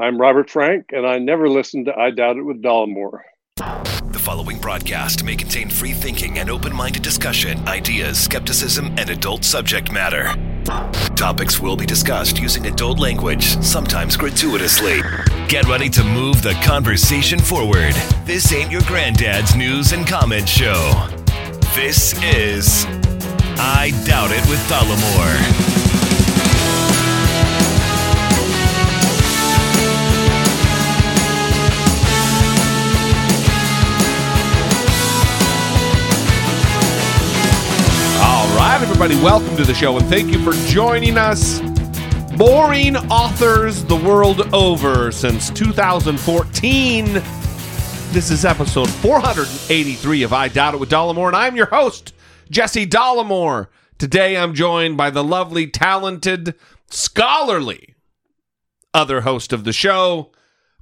I'm Robert Frank, and I never listened to I Doubt It with Dollemore. The following broadcast may contain free thinking and open minded discussion, ideas, skepticism, and adult subject matter. Topics will be discussed using adult language, sometimes gratuitously. Get ready to move the conversation forward. This ain't your granddad's news and comment show. This is I Doubt It with Dollemore. Everybody, welcome to the show and thank you for joining us. Boring authors the world over since 2014. This is episode 483 of I Doubt It with Dollemore, and I'm your host, Jesse Dollemore. Today I'm joined by the lovely, talented, scholarly other host of the show,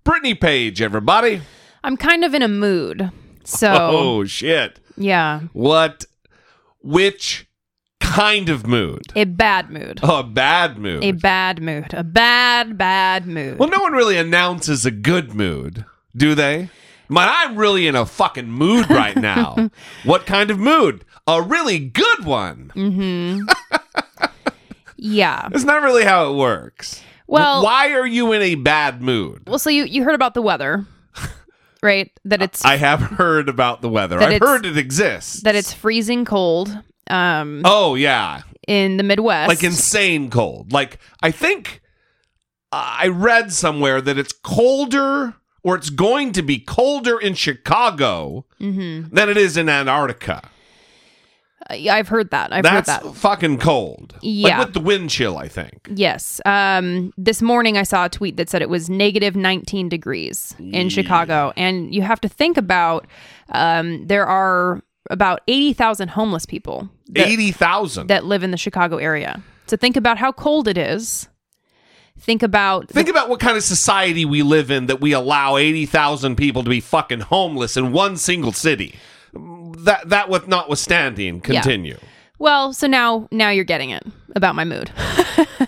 Brittany Page, everybody. I'm kind of in a mood. So, Oh, shit. yeah, What, which kind of mood? a bad mood. Oh, a bad mood. A bad mood. A bad, bad mood. well, no one really announces a good mood, do they? But I'm really in a fucking mood right now. what kind of mood? A really good one. Mm-hmm. Yeah. It's not really how it works. Well- why are you in a bad mood? Well, so you, you heard about the weather, right? That it's I have heard about the weather. I've heard it exists. that it's freezing cold um, Oh yeah, in the Midwest. like insane cold. Like I think uh, I read somewhere that it's colder or it's going to be colder in Chicago Mm-hmm. than it is in Antarctica. Uh, yeah, I've heard that. I've heard that. fucking cold. Yeah. Like with the wind chill, I think. Yes. Um, this morning I saw a tweet that said it was negative 19 degrees in Chicago. And you have to think about um, there are about 80,000 homeless people that, 80,000. that live in the Chicago area. So think about how cold it is. Think about Think about what kind of society we live in that we allow 80,000 people to be fucking homeless in one single city. That that with notwithstanding, continue. well, so now now you're getting it about my mood.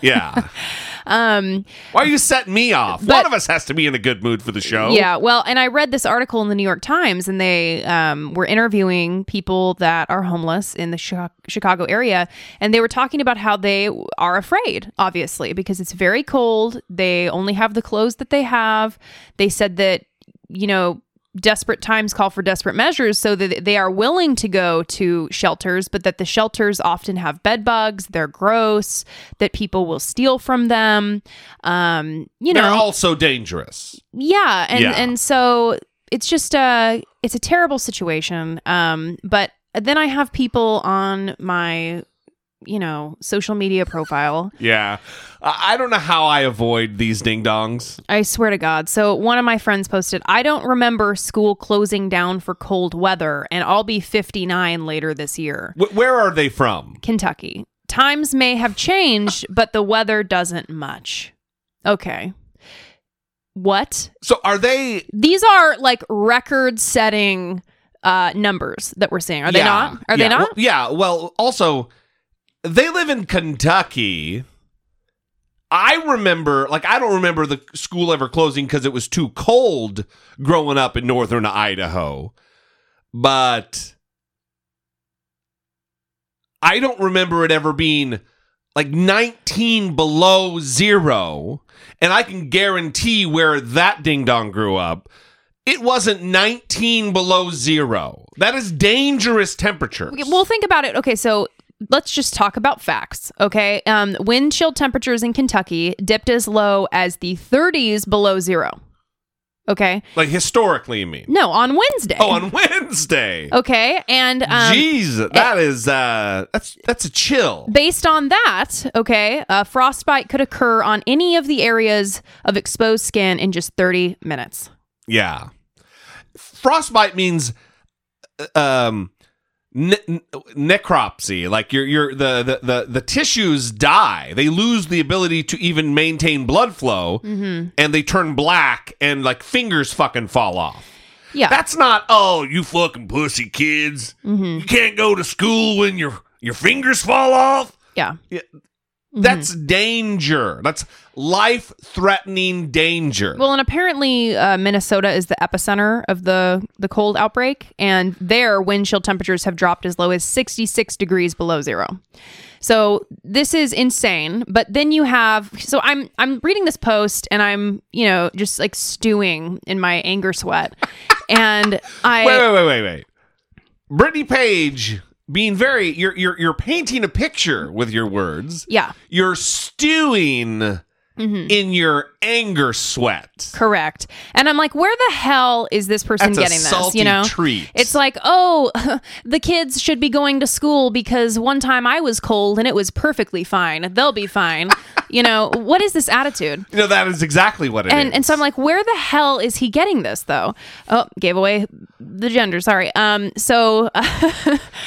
Yeah. um Why are you setting me off? But- One of us has to be in a good mood for the show. Yeah, well, and I read this article in the New York Times, and they um, were interviewing people that are homeless in the Chicago area, and they were talking about how they are afraid, obviously, because it's very cold. They only have the clothes that they have. They said that, you know, desperate times call for desperate measures so that they are willing to go to shelters but that the shelters often have bed bugs they're gross that people will steal from them um you know They're know also dangerous. yeah and Yeah. and so it's just a it's a terrible situation um but then i have people on my you know social media profile Yeah. I don't know how I avoid these ding dongs. i swear to god so one of my friends posted i don't remember school closing down for cold weather and i'll be 59 later this year Wh- where are they from? kentucky times may have changed but the weather doesn't much okay what So are they these are like record setting uh numbers that we're seeing are they Yeah. not are Yeah. they not Well, yeah. Well, also, they live in Kentucky. I remember, like, I don't remember the school ever closing because it was too cold growing up in northern Idaho. But I don't remember it ever being like 19 below zero. And I can guarantee where that ding dong grew up, it wasn't 19 below zero. That is dangerous temperatures. Well think about it okay so let's just talk about facts okay um wind chill temperatures in kentucky dipped as low as the 30s below zero okay like historically, you mean? no on wednesday Oh, on Wednesday. okay and um Jeez, that is uh that's that's a chill. Based on that, okay, uh, frostbite could occur on any of the areas of exposed skin in just 30 minutes. Yeah. Frostbite means uh, um ne- ne- necropsy like your your the, the the the tissues die they lose the ability to even maintain blood flow Mm-hmm. and they turn black and like fingers fucking fall off Yeah. that's not oh you fucking pussy kids Mm-hmm. you can't go to school when your your fingers fall off yeah. that's danger that's life threatening danger. Well, and apparently uh, Minnesota is the epicenter of the the cold outbreak, and there wind chill temperatures have dropped as low as 66 degrees below zero. So this is insane. But then you have so I'm I'm reading this post and I'm you know just like stewing in my anger sweat, and I wait, wait, wait, wait, wait. Brittany Page being very you're you're you're painting a picture with your words. yeah You're stewing Mm-hmm. in your anger sweat. Correct. And I'm like, where the hell is this person That's getting this? you know, treat. it's like, oh, the kids should be going to school because one time I was cold and it was perfectly fine. They'll be fine. you know, what is this attitude? You know that is exactly what it is. And and so I'm like, where the hell is he getting this though? Oh, gave away the gender. Sorry. Um. So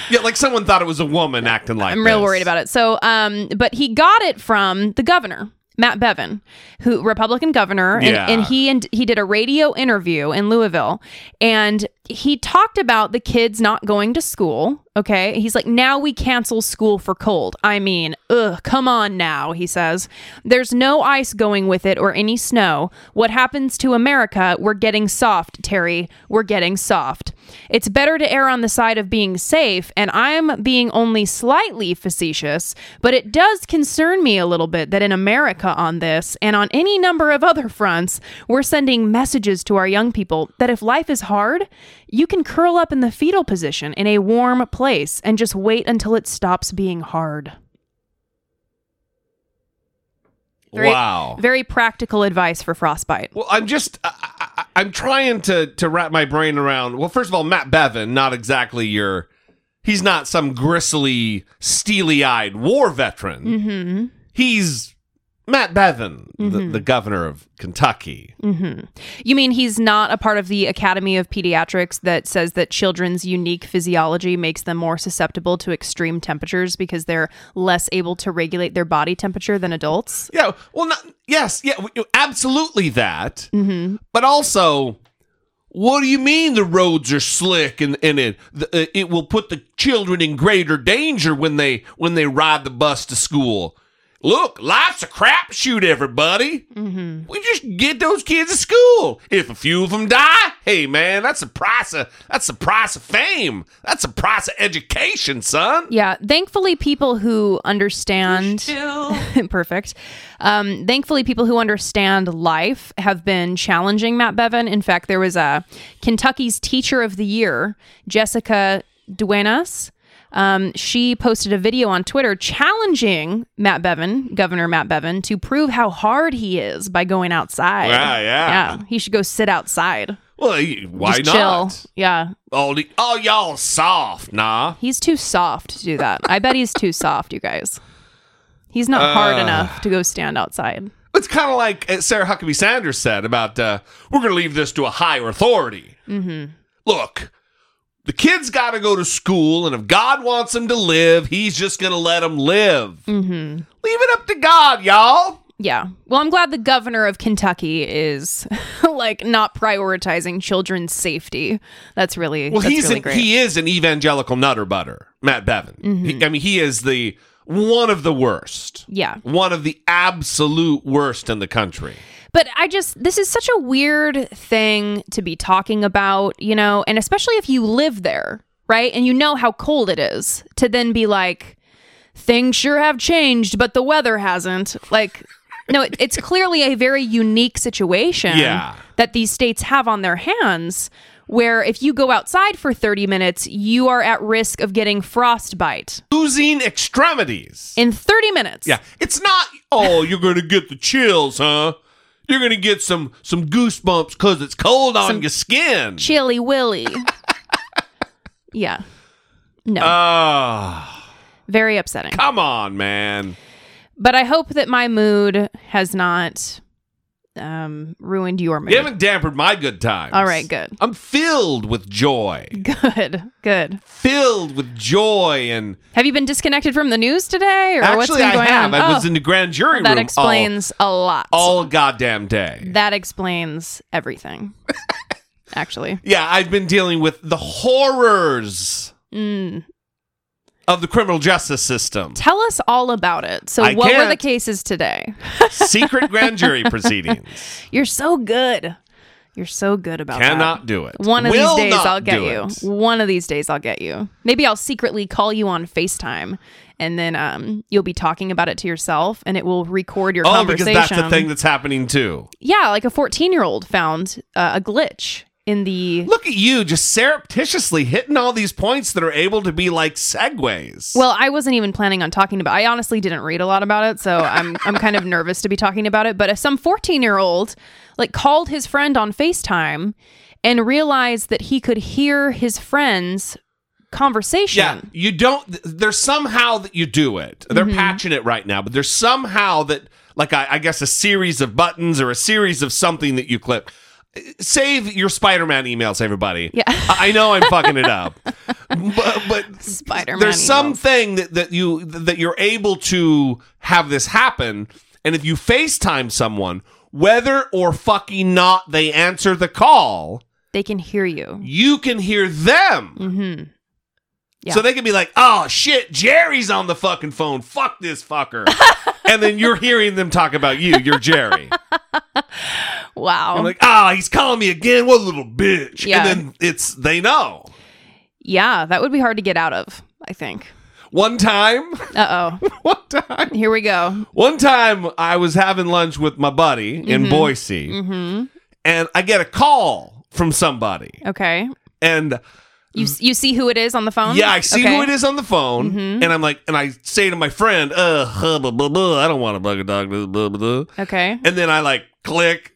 yeah, like someone thought it was a woman acting like. I'm real this. worried about it. So, um, but he got it from the governor. Matt Bevin, who Republican governor, and, Yeah. and he and he did a radio interview in Louisville, and he talked about the kids not going to school. Okay, he's like, now we cancel school for cold. I mean, ugh, come on now. He says, there's no ice going with it or any snow. What happens to America? We're getting soft, Terry. We're getting soft. It's better to err on the side of being safe, and I'm being only slightly facetious, but it does concern me a little bit that in America on this and on any number of other fronts, we're sending messages to our young people that if life is hard, you can curl up in the fetal position in a warm place and just wait until it stops being hard. Very- wow. Very practical advice for frostbite. Well, I'm just I, I'm trying to to wrap my brain around. Well, first of all, Matt Bevin, not exactly your. He's not some gristly, steely-eyed war veteran. Mm-hmm. He's Matt Bevin, the, the governor of Kentucky. You mean he's not a part of the Academy of Pediatrics that says that children's unique physiology makes them more susceptible to extreme temperatures because they're less able to regulate their body temperature than adults? Yeah. Well, not, yes. Yeah. Absolutely that. Mm-hmm. But also, what do you mean the roads are slick and, and it the, uh, it will put the children in greater danger when they when they ride the bus to school? Look, life's a crapshoot, everybody. Mm-hmm. We just get those kids to school. If a few of them die, hey man, that's the price of that's the price of fame. That's the price of education, son. Yeah, thankfully, people who understand perfect. Um, thankfully, people who understand life have been challenging Matt Bevin. In fact, there was a Kentucky's Teacher of the Year, Jessica Duenas. Um, she posted a video on Twitter challenging Matt Bevin, Governor Matt Bevin, to prove how hard he is by going outside. Yeah, yeah. yeah. He should go sit outside. Well, y- why Just not? chill. Yeah, Oh, the, oh, y'all soft, nah. He's too soft to do that. I bet he's too soft, you guys. He's not hard enough to go stand outside. It's kind of like uh, Sarah Huckabee Sanders said about uh, we're going to leave this to a higher authority. Mm-hmm. Look, the kids got to go to school, and if God wants them to live, He's just going to let them live. Mm-hmm. Leave it up to God, y'all. Yeah. Well, I'm glad the governor of Kentucky is like not prioritizing children's safety. That's really Well, that's he's really an, great. he is an evangelical nutter butter, Matt Bevin. He- I mean, he is the one of the worst. yeah. One of the absolute worst in the country. But I just, this is such a weird thing to be talking about, you know, and especially if you live there, right? And you know how cold it is to then be like, things sure have changed, but the weather hasn't. Like, no, it, it's clearly a very unique situation Yeah. that these states have on their hands. Where if you go outside for 30 minutes, you are at risk of getting frostbite Losing extremities. in 30 minutes. Yeah, it's not. Oh, you're gonna get the chills, huh? You're gonna get some some goosebumps because it's cold on your skin. Chilly Willy. yeah. No. Ah, very upsetting. come on, man. But I hope that my mood has not um, ruined your mood. You haven't dampened my good times. All right, good. I'm filled with joy. Good, good. Filled with joy and Have you been disconnected from the news today, or what's actually been I going have. on? I Oh, was in the grand jury that room all- explains a lot. all, goddamn day. that explains everything. Actually, Yeah, I've been dealing with the horrors mm, of the criminal justice system. Tell us all about it. So, I what were the cases today? Secret grand jury proceedings. You're so good. You're so good about that. Cannot do it. One of Will these days not I'll get do you. it. One of these days I'll get you. Maybe I'll secretly call you on FaceTime and then um, you'll be talking about it to yourself and it will record your Oh, because conversation. that's the thing that's happening too. Yeah, like a 14 year old found uh, a glitch in the. Look at you just surreptitiously hitting all these points that are able to be like segues. Well, I wasn't even planning on talking about. I honestly didn't read a lot about it, so I'm I'm kind of nervous to be talking about it. But if some 14 year old like called his friend on Facetime and realized that he could hear his friend's conversation. yeah, you don't. There's somehow that you do it. They're Mm-hmm. patching it right now, but there's somehow that, like, I, I guess a series of buttons or a series of something that you click. Save your Spider-Man emails, everybody. Yeah. I know I'm fucking it up, but, but Spider-Man there's emails. something that, that you that you're able to have this happen, and if you FaceTime someone, whether or fucking not they answer the call, They can hear you. you can hear them. Mm-hmm. Yeah. So they can be like, "Oh shit, Jerry's on the fucking phone. Fuck this fucker," and then you're hearing them talk about you. You're Jerry. Wow. I'm like, "Ah, he's calling me again. What a little bitch." Yeah. And then it's they know. yeah, that would be hard to get out of. I think. One time, Uh oh. one time, Here we go. one time, I was having lunch with my buddy in Boise, Mm-hmm. and I get a call from somebody, Okay. and You you see who it is on the phone? Yeah, I see Okay. Mm-hmm. who it is on the phone, and I'm like, and I say to my friend, uh, blah, blah, blah, I don't want to bug a dog, blah, blah, blah. Okay. and then I like click.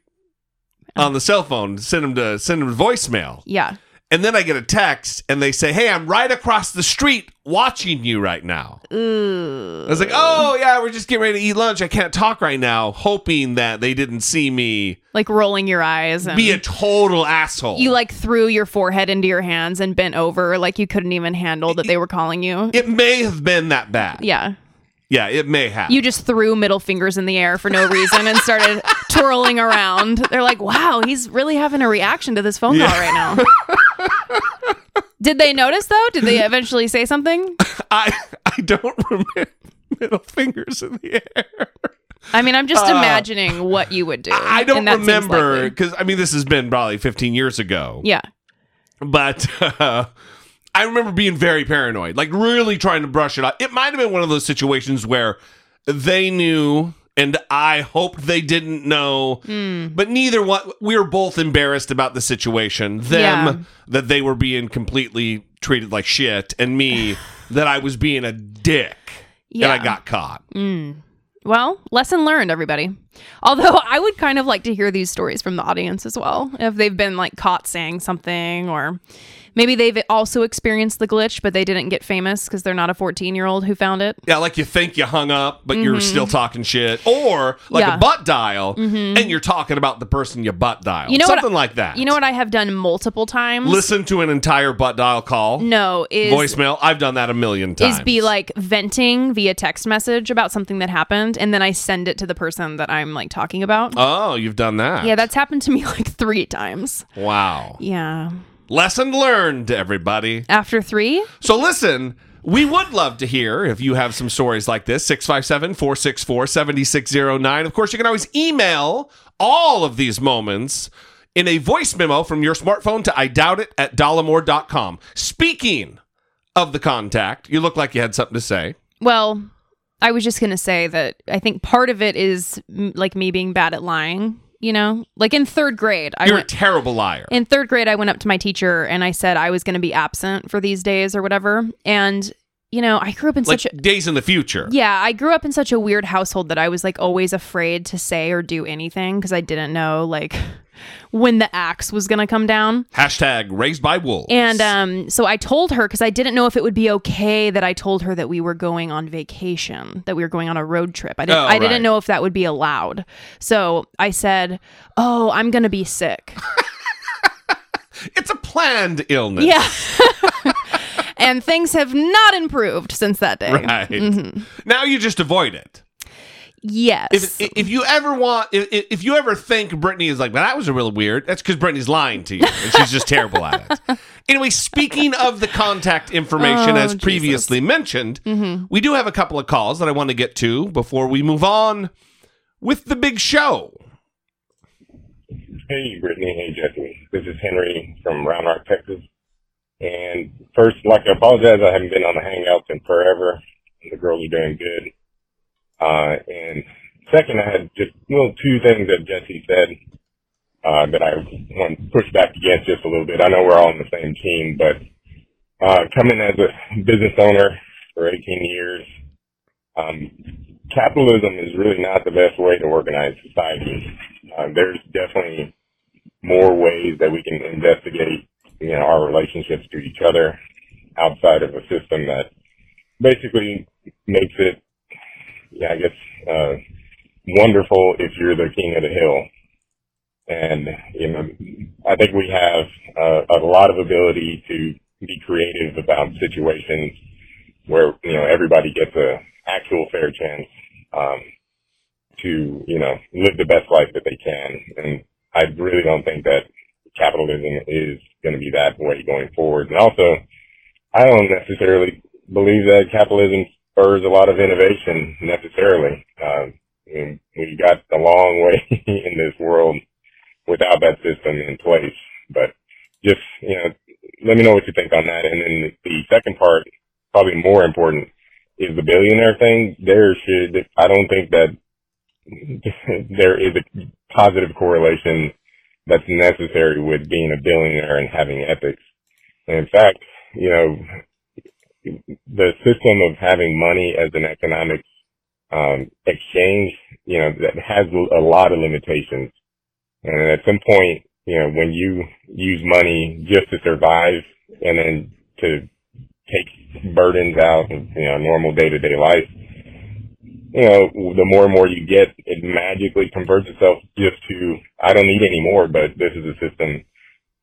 on the cell phone, send them to send him voicemail, Yeah. and then I get a text, and they say, hey, I'm right across the street watching you right now. Ooh. I was like, oh yeah, we're just getting ready to eat lunch. I can't talk right now, hoping that they didn't see me Like rolling your eyes and be a total asshole. you like threw your forehead into your hands and bent over like you couldn't even handle that they were calling you. it may have been that bad. Yeah. Yeah, it may have. You just threw middle fingers in the air for no reason and started twirling around. They're like, wow, he's really having a reaction to this phone call right now. Did they notice though? Did they eventually say something? I I don't remember middle fingers in the air. I mean, I'm just Uh, imagining what you would do. I don't and that seems remember because I mean this has been probably 15 years ago. Yeah. But uh, I remember being very paranoid, like really trying to brush it off. It might have been one of those situations where they knew and I hoped they didn't know, Hmm. but neither one. We were both embarrassed about the situation. Them Yeah. that they were being completely treated like shit, and me that I was being a dick. And I got caught. Well, lesson learned, everybody. Although I would kind of like to hear these stories from the audience as well. If they've been like caught saying something, or maybe they've also experienced the glitch, but they didn't get famous because they're not a 14 year old who found it. Yeah, like you think you hung up, but you're still talking shit, or like Mm-hmm. Yeah. Mm-hmm. a butt dial, and you're talking about the person you butt dial. You know what- something like that. You know what I have done multiple times? Listen to an entire butt dial call, No, is voicemail. I've done that a million times. is be like venting via text message about something that happened, and then I send it to the person that I'm like talking about. oh, you've done that. yeah, that's happened to me like three times. wow. Yeah. Lesson learned, everybody. After three, So listen, we would love to hear if you have some stories like this 657 464 7609. Of course, you can always email all of these moments in a voice memo from your smartphone to I doubt it at dollemore.com. Speaking of the contact, you look like you had something to say. Well, I was just going to say that I think part of it is like me being bad at lying, you know? Like in 3rd grade, I You're went a terrible liar. in 3rd grade I went up to my teacher and I said I was going to be absent for these days or whatever. And you know, I grew up in like such a days in the future. Yeah, I grew up in such a weird household that I was like always afraid to say or do anything because I didn't know like when the axe was going to come down. Hashtag raised by wolves. And um, so I told her because I didn't know if it would be okay that I told her that we were going on vacation, that we were going on a road trip. I didn't. Oh, I right. didn't know if that would be allowed. So I said, "Oh, I'm gonna be sick." it's a planned illness. yeah. and things have not improved since that day. Right. Now you just avoid it. Yes. If, if you ever want, if, if you ever think Brittany is like, well, that was a real weird, that's because Brittany's lying to you and she's just terrible at it. Anyway, speaking of the contact information, Oh, as Jesus. previously mentioned, Mm-hmm. we do have a couple of calls that I want to get to before we move on with the big show. Hey, Brittany. Hey, Jesse. This is Henry from Round Rock, Texas. And first, like I apologize. I haven't been on the Hangouts in forever. The girls are doing good. Uh, and second, I had just little two things that Jesse said uh, that I want to push back against just a little bit. I know we're all on the same team, but uh, coming as a business owner for 18 years, um, capitalism is really not the best way to organize society. Uh, there's definitely more ways that we can investigate, you know, our relationships to each other outside of a system that basically makes it, yeah, I guess, uh, wonderful if you're the king of the hill. And, you know, I think we have uh, a lot of ability to be creative about situations where, you know, everybody gets a actual fair chance, um, to, you know, live the best life that they can. And I really don't think that capitalism is going to be that way going forward. And also, I don't necessarily believe that capitalism spurs a lot of innovation necessarily. Um, I mean, we got a long way in this world without that system in place. But just, you know, let me know what you think on that. And then the second part, probably more important, is the billionaire thing. There should, I don't think that there is a positive correlation that's necessary with being a billionaire and having ethics. And in fact, you know, the system of having money as an economic um, exchange, you know, that has a lot of limitations. And at some point, you know, when you use money just to survive and then to take burdens out of, you know, normal day to day life, you know, the more and more you get, it magically converts itself just to, I don't need any more, but this is a system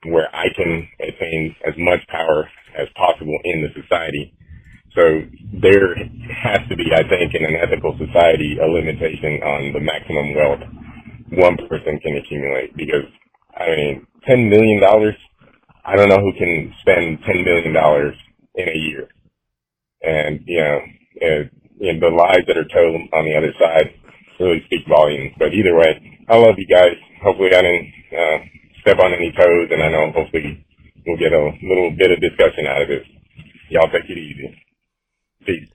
where I can attain as much power as possible in the society. So there has to be, I think, in an ethical society, a limitation on the maximum wealth one person can accumulate because, I mean, $10 million, I don't know who can spend $10 million in a year. And, you know, you know, the lies that are told on the other side really speak volumes. But either way, I love you guys. Hopefully I didn't uh, step on any toes, and I know hopefully we'll get a little bit of discussion out of this. Y'all take it easy. Peace.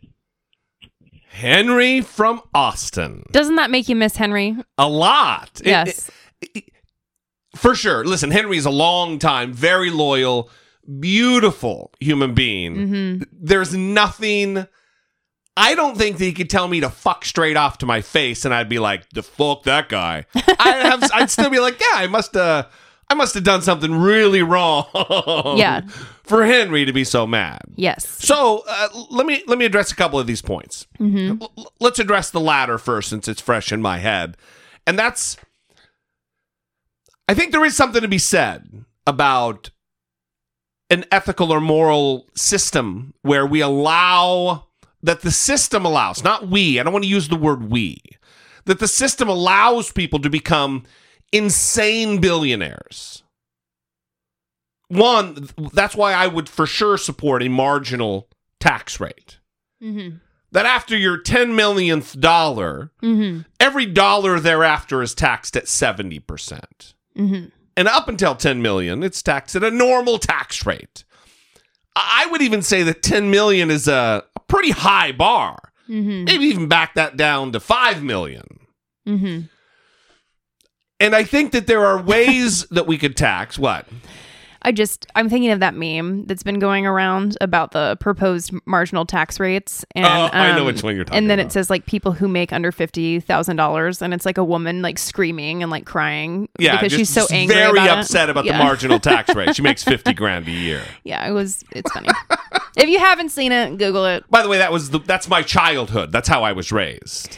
Henry from Austin. Doesn't that make you miss Henry? A lot. It- Yes. for sure. Listen, Henry's a long time, very loyal, beautiful human being. hmm There's nothing. I don't think that he could tell me to fuck straight off to my face, and I'd be like, "The fuck that guy." I'd have. I'd still be like, "Yeah, I must. Uh, I must have done something really wrong." Yeah. For Henry to be so mad. Yes. So uh, let me let me address a couple of these points. hmm L- l- let's address the latter first since it's fresh in my head. And that's I think there is something to be said about an ethical or moral system where we allow that the system allows, not we, I don't want to use the word we, that the system allows people to become insane billionaires. One, that's why I would for sure support a marginal tax rate hmm that after your 10 millionth dollar, hmm every dollar thereafter is taxed at 70%. hmm And up until 10 million, it's taxed at a normal tax rate. I would even say that 10 million is a, a pretty high bar. hmm Maybe even back that down to 5 million. And I think that there are ways that we could tax what? I just I'm thinking of that meme that's been going around about the proposed marginal tax rates. And Oh, I know um, which one you're talking And then about. it says like people who make under fifty thousand dollars, and it's like a woman like screaming and like crying Yeah, because she's so angry, very about it. upset about Yeah. the marginal tax rate. She makes 50 grand a year. Yeah, it was. It's funny. if you haven't seen it, Google it. By the way, that was the, that's my childhood. That's how I was raised.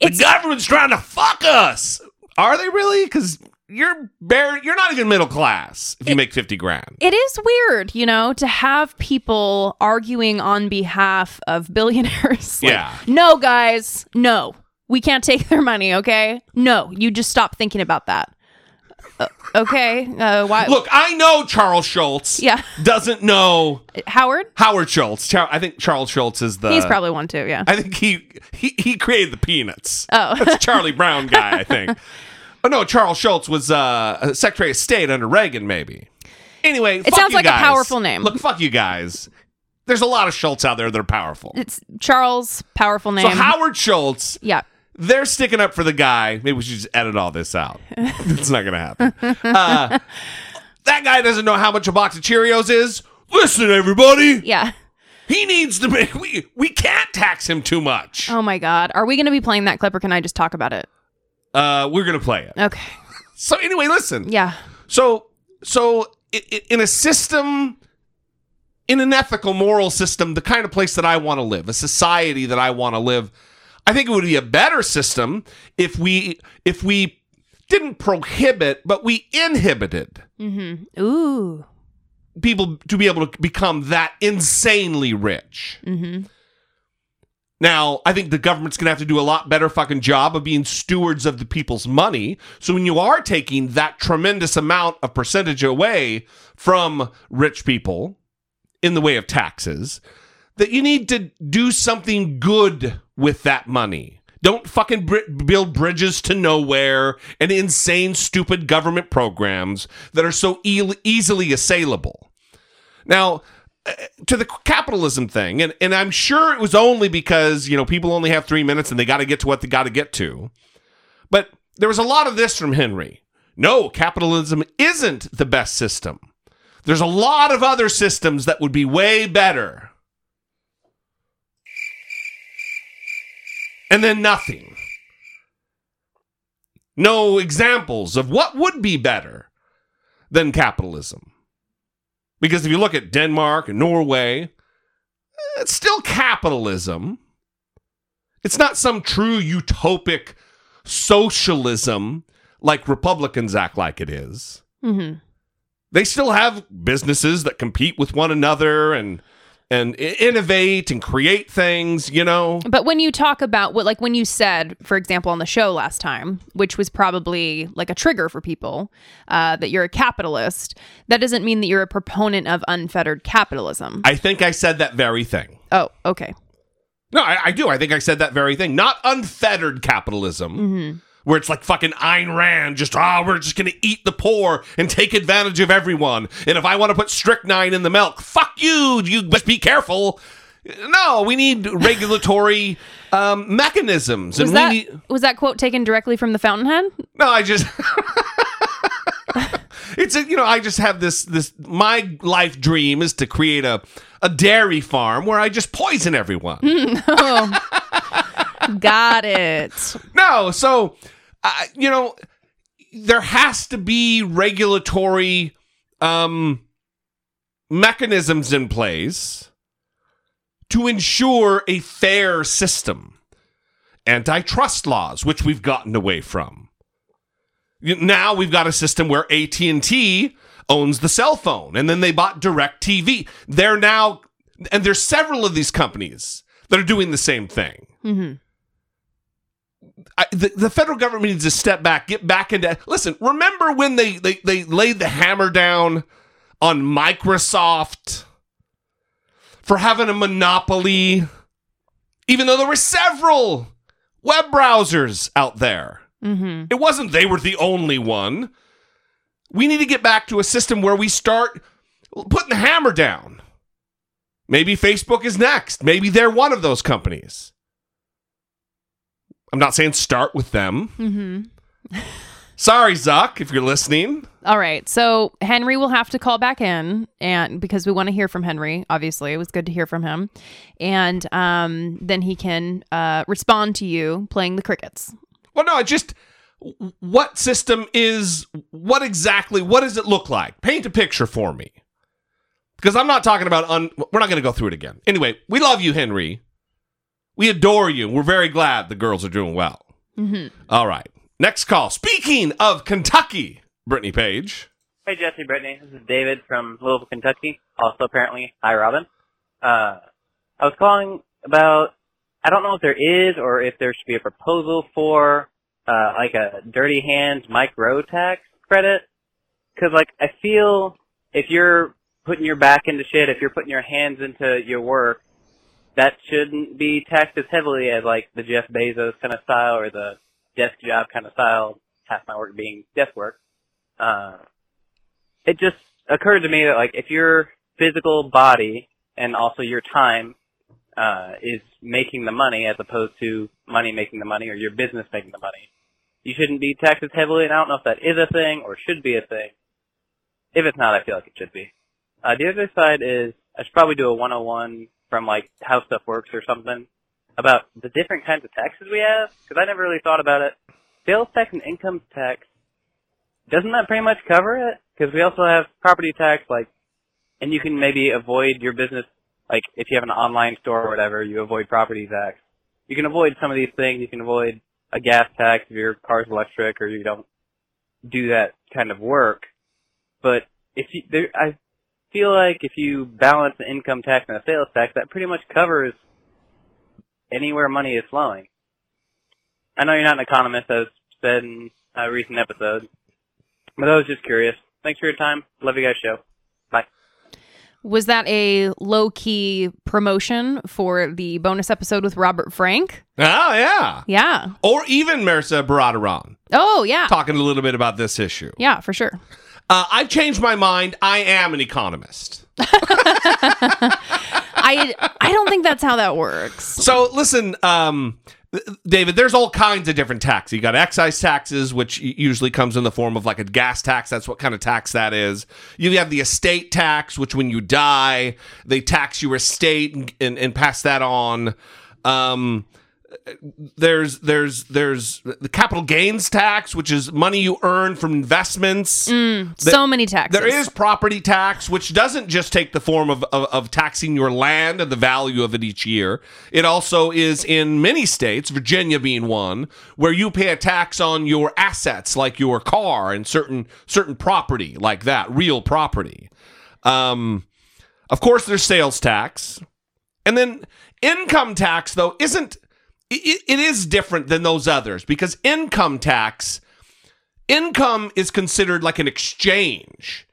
The government's trying to fuck us. Are they really? Because you're bare, you're not even middle class if you make fifty grand. It is weird, you know, to have people arguing on behalf of billionaires. Like, Yeah. No, guys, no. We can't take their money, okay? No, you just stop thinking about that. Uh, okay. Uh, why? Look, I know Charles Schultz Yeah. doesn't know Howard? Howard Schultz. Char- I think Charles Schultz is the. He's probably one too, yeah. I think he he he created the peanuts. Oh. That's Charlie Brown guy, I think. Oh no, Charles Schultz was uh, Secretary of State under Reagan, maybe. Anyway, It sounds like a powerful name. Look, fuck you guys. There's a lot of Schultz out there that are powerful. It's Charles, powerful name. So Howard Schultz, yeah. They're sticking up for the guy. Maybe we should just edit all this out. it's not going to happen. Uh, that guy doesn't know how much a box of Cheerios is. Listen, everybody, Yeah. he needs to make. We we can't tax him too much. Oh my God. Are we going to be playing that clip or can I just talk about it? Uh, we're gonna play it. Okay. So anyway, listen. Yeah. So so in a system, in an ethical, moral system, the kind of place that I want to live, a society that I want to live, I think it would be a better system if we if we didn't prohibit, but we inhibited Mm-hmm. Ooh. people to be able to become that insanely rich. Mm-hmm. Now, I think the government's going to have to do a lot better fucking job of being stewards of the people's money. So when you are taking that tremendous amount of percentage away from rich people in the way of taxes, that you need to do something good with that money. Don't fucking br- build bridges to nowhere and insane, stupid government programs that are so e- easily assailable. Now, uh, to the capitalism thing, and, and I'm sure it was only because, you know, people only have three minutes and they got to get to what they got to get to. But there was a lot of this from Henry. No, capitalism isn't the best system. There's a lot of other systems that would be way better. And then nothing. No examples of what would be better than capitalism. Because if you look at Denmark and Norway, it's still capitalism. It's not some true utopic socialism like Republicans act like it is. Mm-hmm. They still have businesses that compete with one another and and innovate and create things, you know. But when you talk about what, like when you said, for example, on the show last time, which was probably like a trigger for people, uh, that you're a capitalist, that doesn't mean that you're a proponent of unfettered capitalism. I think I said that very thing. oh, okay. No, I, I do. I think I said that very thing. Not unfettered capitalism, where it's like fucking Ayn Rand, just, ah, we're just to eat the poor and take advantage of everyone. And if I want to put strychnine in the milk, fuck you. You must be careful. No, we need regulatory um, mechanisms. Was and that we need. was that quote taken directly from the Fountainhead? No, I just. it's a, you know I just have this this my life dream is to create a a dairy farm where I just poison everyone. Got it. No, so uh, you know there has to be regulatory um mechanisms in place to ensure a fair system. Antitrust laws, which we've gotten away from. Now we've got a system where AT&T owns the cell phone and then they bought DirecTV. They're now and there's several of these companies that are doing the same thing. hmm I, the, the federal government needs to step back, get back into. Listen, remember when they, they, they laid the hammer down on Microsoft for having a monopoly, even though there were several web browsers out there? hmm It wasn't they were the only one. We need to get back to a system where we start putting the hammer down. Maybe Facebook is next. Maybe they're one of those companies. I'm not saying start with them. hmm Sorry, Zuck, if you're listening. All right. So Henry will have to call back in and because we want to hear from Henry, obviously. It was good to hear from him. And um, then he can uh, respond to you playing the crickets. Well, no, I just what system is what exactly? What does it look like? Paint a picture for me. Because I'm not talking about un. We're not going to go through it again. Anyway, we love you, Henry. We adore you. We're very glad the girls are doing well. hmm All right. Next call. Speaking of Kentucky, Brittany Page. Hey Jesse, Brittany. This is David from Louisville, Kentucky. Also apparently, hi Robin. Uh, I was calling about I don't know if there is or if there should be a proposal for uh, like a dirty hands micro tax credit. Cause like I feel if you're putting your back into shit, if you're putting your hands into your work, that shouldn't be taxed as heavily as like the Jeff Bezos kind of style or the desk job kind of style, half my work being desk work. Uh, it just occurred to me that like if your physical body and also your time uh, is making the money as opposed to money making the money or your business making the money, you shouldn't be taxed as heavily. And I don't know if that is a thing or should be a thing. If it's not, I feel like it should be. Uh, the other side is I should probably do a 101 from like how stuff works or something about the different kinds of taxes we have because I never really thought about it. Sales tax and income tax doesn't that pretty much cover it? Because we also have property tax, like, and you can maybe avoid your business, like if you have an online store or whatever, you avoid property tax. You can avoid some of these things. You can avoid a gas tax if your car's electric or you don't do that kind of work. But if you, there, I feel like if you balance the income tax and the sales tax, that pretty much covers anywhere money is flowing. I know you're not an economist, as said in a recent episode, but I was just curious. Thanks for your time. Love you guys' show. Bye. Was that a low key promotion for the bonus episode with Robert Frank? Oh, yeah. Yeah. Or even Mehrsa Baradaran Oh, yeah. talking a little bit about this issue. Yeah, for sure. Uh, I've changed my mind. I am an economist. I I don't think that's how that works. So listen, um, David, there's all kinds of different taxes. You got excise taxes, which usually comes in the form of like a gas tax. That's what kind of tax that is. You have the estate tax, which when you die, they tax your estate and, and, and pass that on. Um, there's there's there's the capital gains tax, which is money you earn from investments. so many taxes. There is property tax, which doesn't just take the form of, of, of taxing your land and the value of it each year. It also is in many states, Virginia being one, where you pay a tax on your assets, like your car and certain certain property, like that, real property. Um, of course, there's sales tax, and then income tax though isn't. It, it is different than those others because income tax income is considered like an exchange.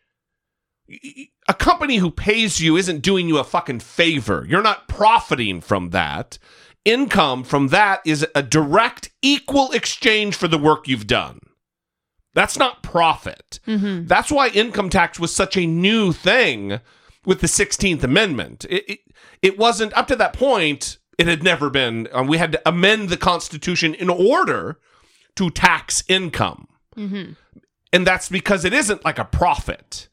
A company who pays you isn't doing you a fucking favor. You're not profiting from that. Income from that is a direct equal exchange for the work you've done. That's not profit. Mm-hmm. That's why income tax was such a new thing with the 16th Amendment. It, it, it wasn't, up to that point, it had never been, um, we had to amend the Constitution in order to tax income. And that's because it isn't like a profit.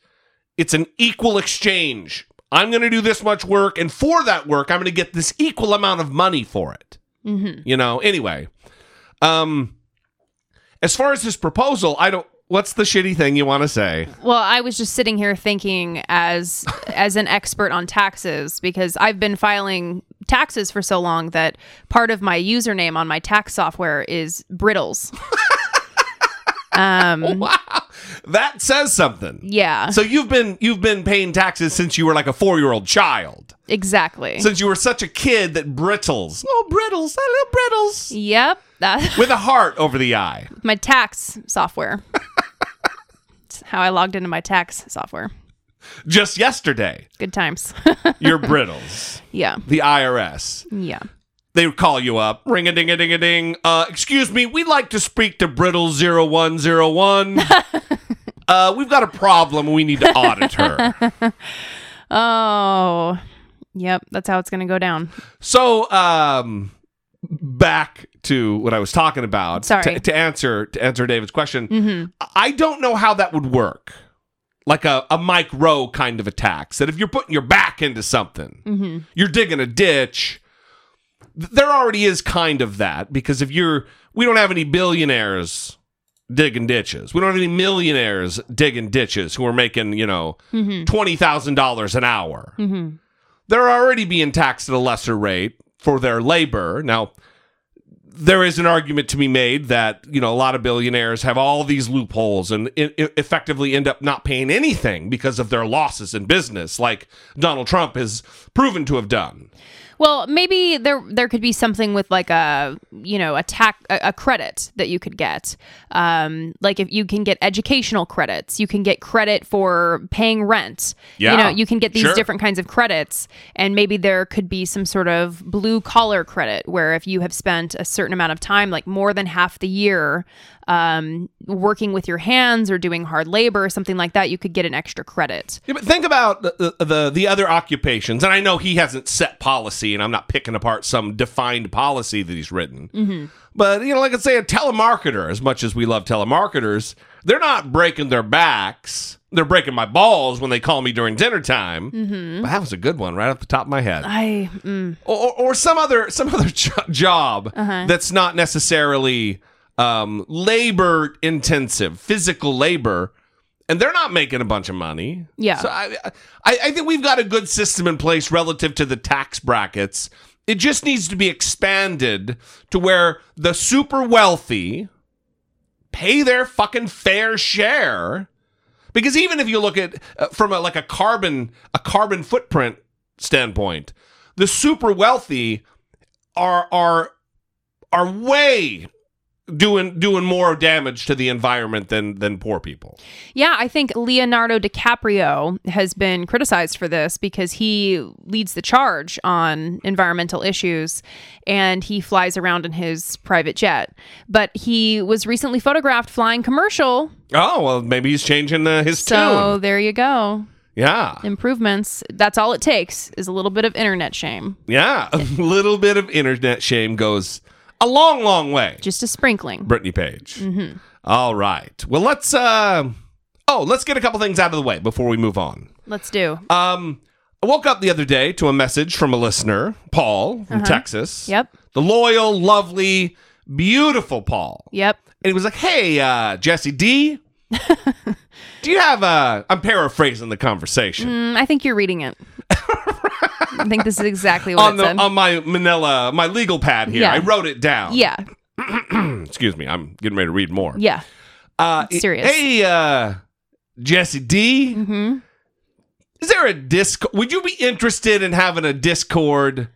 It's an equal exchange. I'm going to do this much work, and for that work, I'm going to get this equal amount of money for it. You know, anyway. Um, as far as this proposal, I don't. What's the shitty thing you want to say? Well, I was just sitting here thinking as as an expert on taxes because I've been filing taxes for so long that part of my username on my tax software is Brittles. um Wow, that says something. yeah, So you've been you've been paying taxes since you were like a four year old child. exactly. Since you were such a kid that brittles, oh brittles, I love brittles, yep, that with a heart over the eye. my tax software. How I logged into my tax software. Just yesterday, Good times. your brittles, yeah. the IRS. Yeah. They would call you up, ring a ding a ding a ding. Uh, excuse me, we'd like to speak to Brittle 0101. uh, we've got a problem. We need to audit her. Oh. Yep, that's how it's going to go down. So, um, back to what I was talking about. Sorry. To, to answer to answer David's question, mm-hmm. I don't know how that would work. Like a, a Mike Rowe kind of a tax. That if you're putting your back into something, mm-hmm. you're digging a ditch. There already is kind of that because if you're, we don't have any billionaires digging ditches. We don't have any millionaires digging ditches who are making, you know, mm-hmm. $20,000 an hour. They're already being taxed at a lesser rate for their labor. Now, there is an argument to be made that, you know, a lot of billionaires have all these loopholes and effectively end up not paying anything because of their losses in business, like Donald Trump has proven to have done. Well, maybe there there could be something with like a you know a tax a, a credit that you could get. Um, like if you can get educational credits, you can get credit for paying rent. Yeah, you know, you can get these sure. different kinds of credits, and maybe there could be some sort of blue collar credit where if you have spent a certain amount of time, like more than half the year, um, working with your hands or doing hard labor or something like that, you could get an extra credit. Yeah, but think about the, the the the other occupations, and I know he hasn't set policy, and I'm not picking apart some defined policy that he's written. Mm-hmm. But you know, like I say, a telemarketer. As much as we love telemarketers, they're not breaking their backs. They're breaking my balls when they call me during dinner time. Mm-hmm. But that was a good one, right off the top of my head. I mm, or, or, some other some other jo- job Uh-huh. that's not necessarily um, labor intensive, physical labor, and they're not making a bunch of money. Yeah. So I, I I think we've got a good system in place relative to the tax brackets. It just needs to be expanded to where the super wealthy pay their fucking fair share. Because even if you look at uh, from a, like a carbon a carbon footprint standpoint, the super wealthy are are are way doing doing more damage to the environment than than poor people. Yeah, I think Leonardo DiCaprio has been criticized for this because he leads the charge on environmental issues and he flies around in his private jet. But he was recently photographed flying commercial. Oh well, maybe he's changing uh, his So tune. there you go. Yeah, Improvements. That's all it takes is a little bit of internet shame. yeah. A little bit of internet shame goes a long, long way. Just a sprinkling. Brittany Page. All right. Well, let's. uh Oh, let's get a couple things out of the way before we move on. Let's do. Um, I woke up the other day to a message from a listener, Paul from Texas. Yep. The loyal, lovely, beautiful Paul. Yep. And he was like, "Hey, uh, Jesse D, do you have uh I'm paraphrasing the conversation Mm, I think you're reading it. I think this is exactly what on it the said. on my Manila my legal pad here. Yeah. I wrote it down. yeah. Excuse me. I'm getting ready to read more. Yeah. Uh, It's serious. Hey, uh, Jesse D, hmm is there a disc? Would you be interested in having a Discord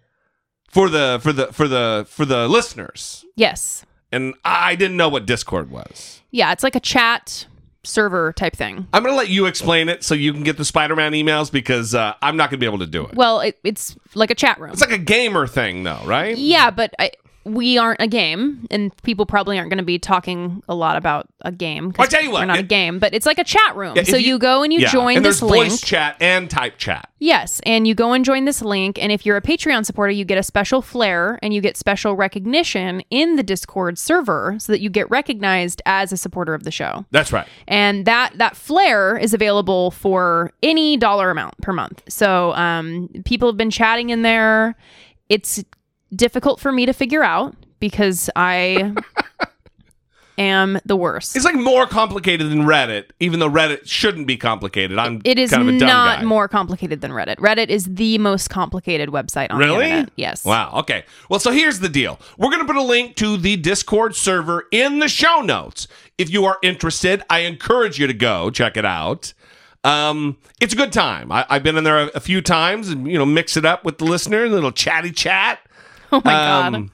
for the for the for the for the listeners? Yes. And I didn't know what Discord was. Yeah, it's like a chat server type thing. I'm gonna let you explain it so you can get the Spider-Man emails because uh, I'm not gonna be able to do it. Well, it, it's like a chat room. It's like a gamer thing, though, right? yeah, but I, we aren't a game, and people probably aren't going to be talking a lot about a game. I tell you what, we're not a game, but it's like a chat room. Yeah, so you, go and you Yeah, join and this there's link. voice chat and type chat. Yes, and you go and join this link, and if you're a Patreon supporter, you get a special flair and you get special recognition in the Discord server, so that you get recognized as a supporter of the show. That's right. and that that flair is available for any dollar amount per month so um, people have been chatting in there it's difficult for me to figure out because i am the worst It's like more complicated than Reddit, even though Reddit shouldn't be complicated. I'm it is kind of a dumb not guy. more complicated than reddit reddit is the most complicated website on the Really? internet yes Wow. Okay. Well, so here's the deal. We're going to put a link to the Discord server in the show notes. If you are interested, I encourage you to go check it out. Um, it's a good time. I, I've been in there a, a few times and you know mix it up with the listener, a little chatty chat. oh my god Um,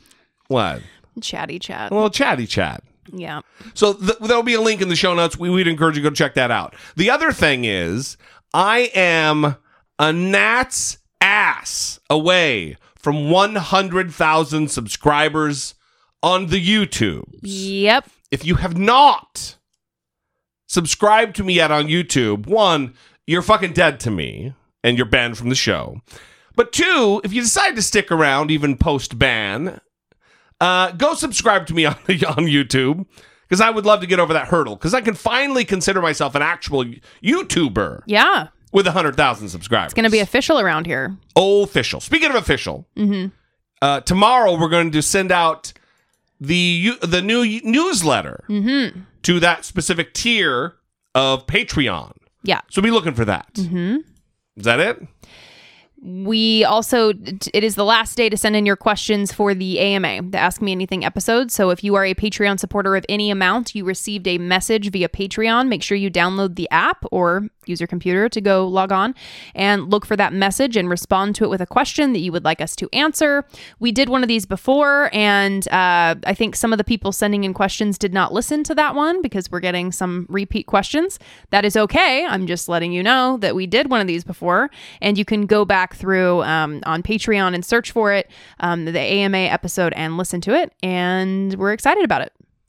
what? chatty chat A little chatty chat. yeah So th- there'll be a link in the show notes. We, we'd encourage you to go check that out. The other thing is, I am a gnat's ass away from 100,000 subscribers on the YouTube. yep If you have not subscribed to me yet on YouTube, one, you're fucking dead to me and you're banned from the show. But two, if you decide to stick around even post ban, uh, go subscribe to me on, on YouTube because I would love to get over that hurdle because I can finally consider myself an actual YouTuber yeah with 100,000 subscribers. it's gonna be official around here official. Speaking of official, uh, tomorrow we're going to send out the the new newsletter to that specific tier of Patreon. yeah So be looking for that. Mm-hmm. Is that it? We also, it is the last day to send in your questions for the AMA, the Ask Me Anything episode. So if you are a Patreon supporter of any amount, you received a message via Patreon. Make sure you download the app or use your computer to go log on and look for that message and respond to it with a question that you would like us to answer. We did one of these before, and uh, I think some of the people sending in questions did not listen to that one because we're getting some repeat questions. That is okay. I'm just letting you know that we did one of these before, and you can go back through um, on Patreon and search for it, um, the AMA episode, and listen to it. And we're excited about it.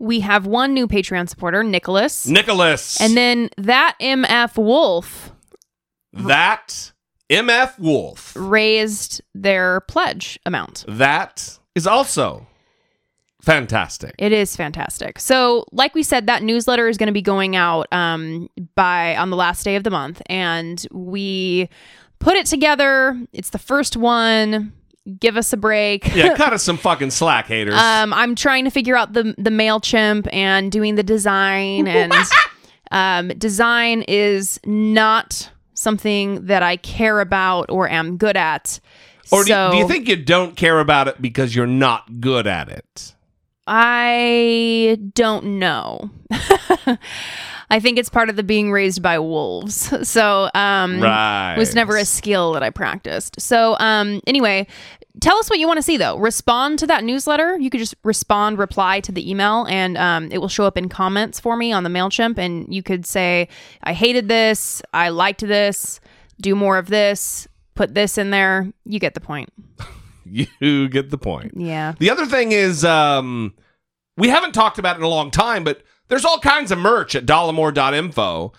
We have one new Patreon supporter, Nicholas. Nicholas. And then that MF Wolf that MF Wolf. raised their pledge amount. That is also fantastic. It is fantastic. So, like we said, that newsletter is going to be going out um, by on the last day of the month, and we put it together. It's the first one. Give us a break. Yeah, cut us some fucking slack, haters. Um, I'm trying to figure out the the Mailchimp and doing the design, and um, design is not something that I care about or am good at. or do, so do you think you don't care about it because you're not good at it? I don't know. I think it's part of the being raised by wolves. So, um, Right. was never a skill that I practiced. So, um, anyway, tell us what you want to see though. Respond to that newsletter. You could just respond, reply to the email, and um, it will show up in comments for me on the Mailchimp. And you could say, "I hated this. I liked this. Do more of this. Put this in there." You get the point. You get the point. Yeah. The other thing is, um, we haven't talked about it in a long time, but there's all kinds of merch at dollemore.info.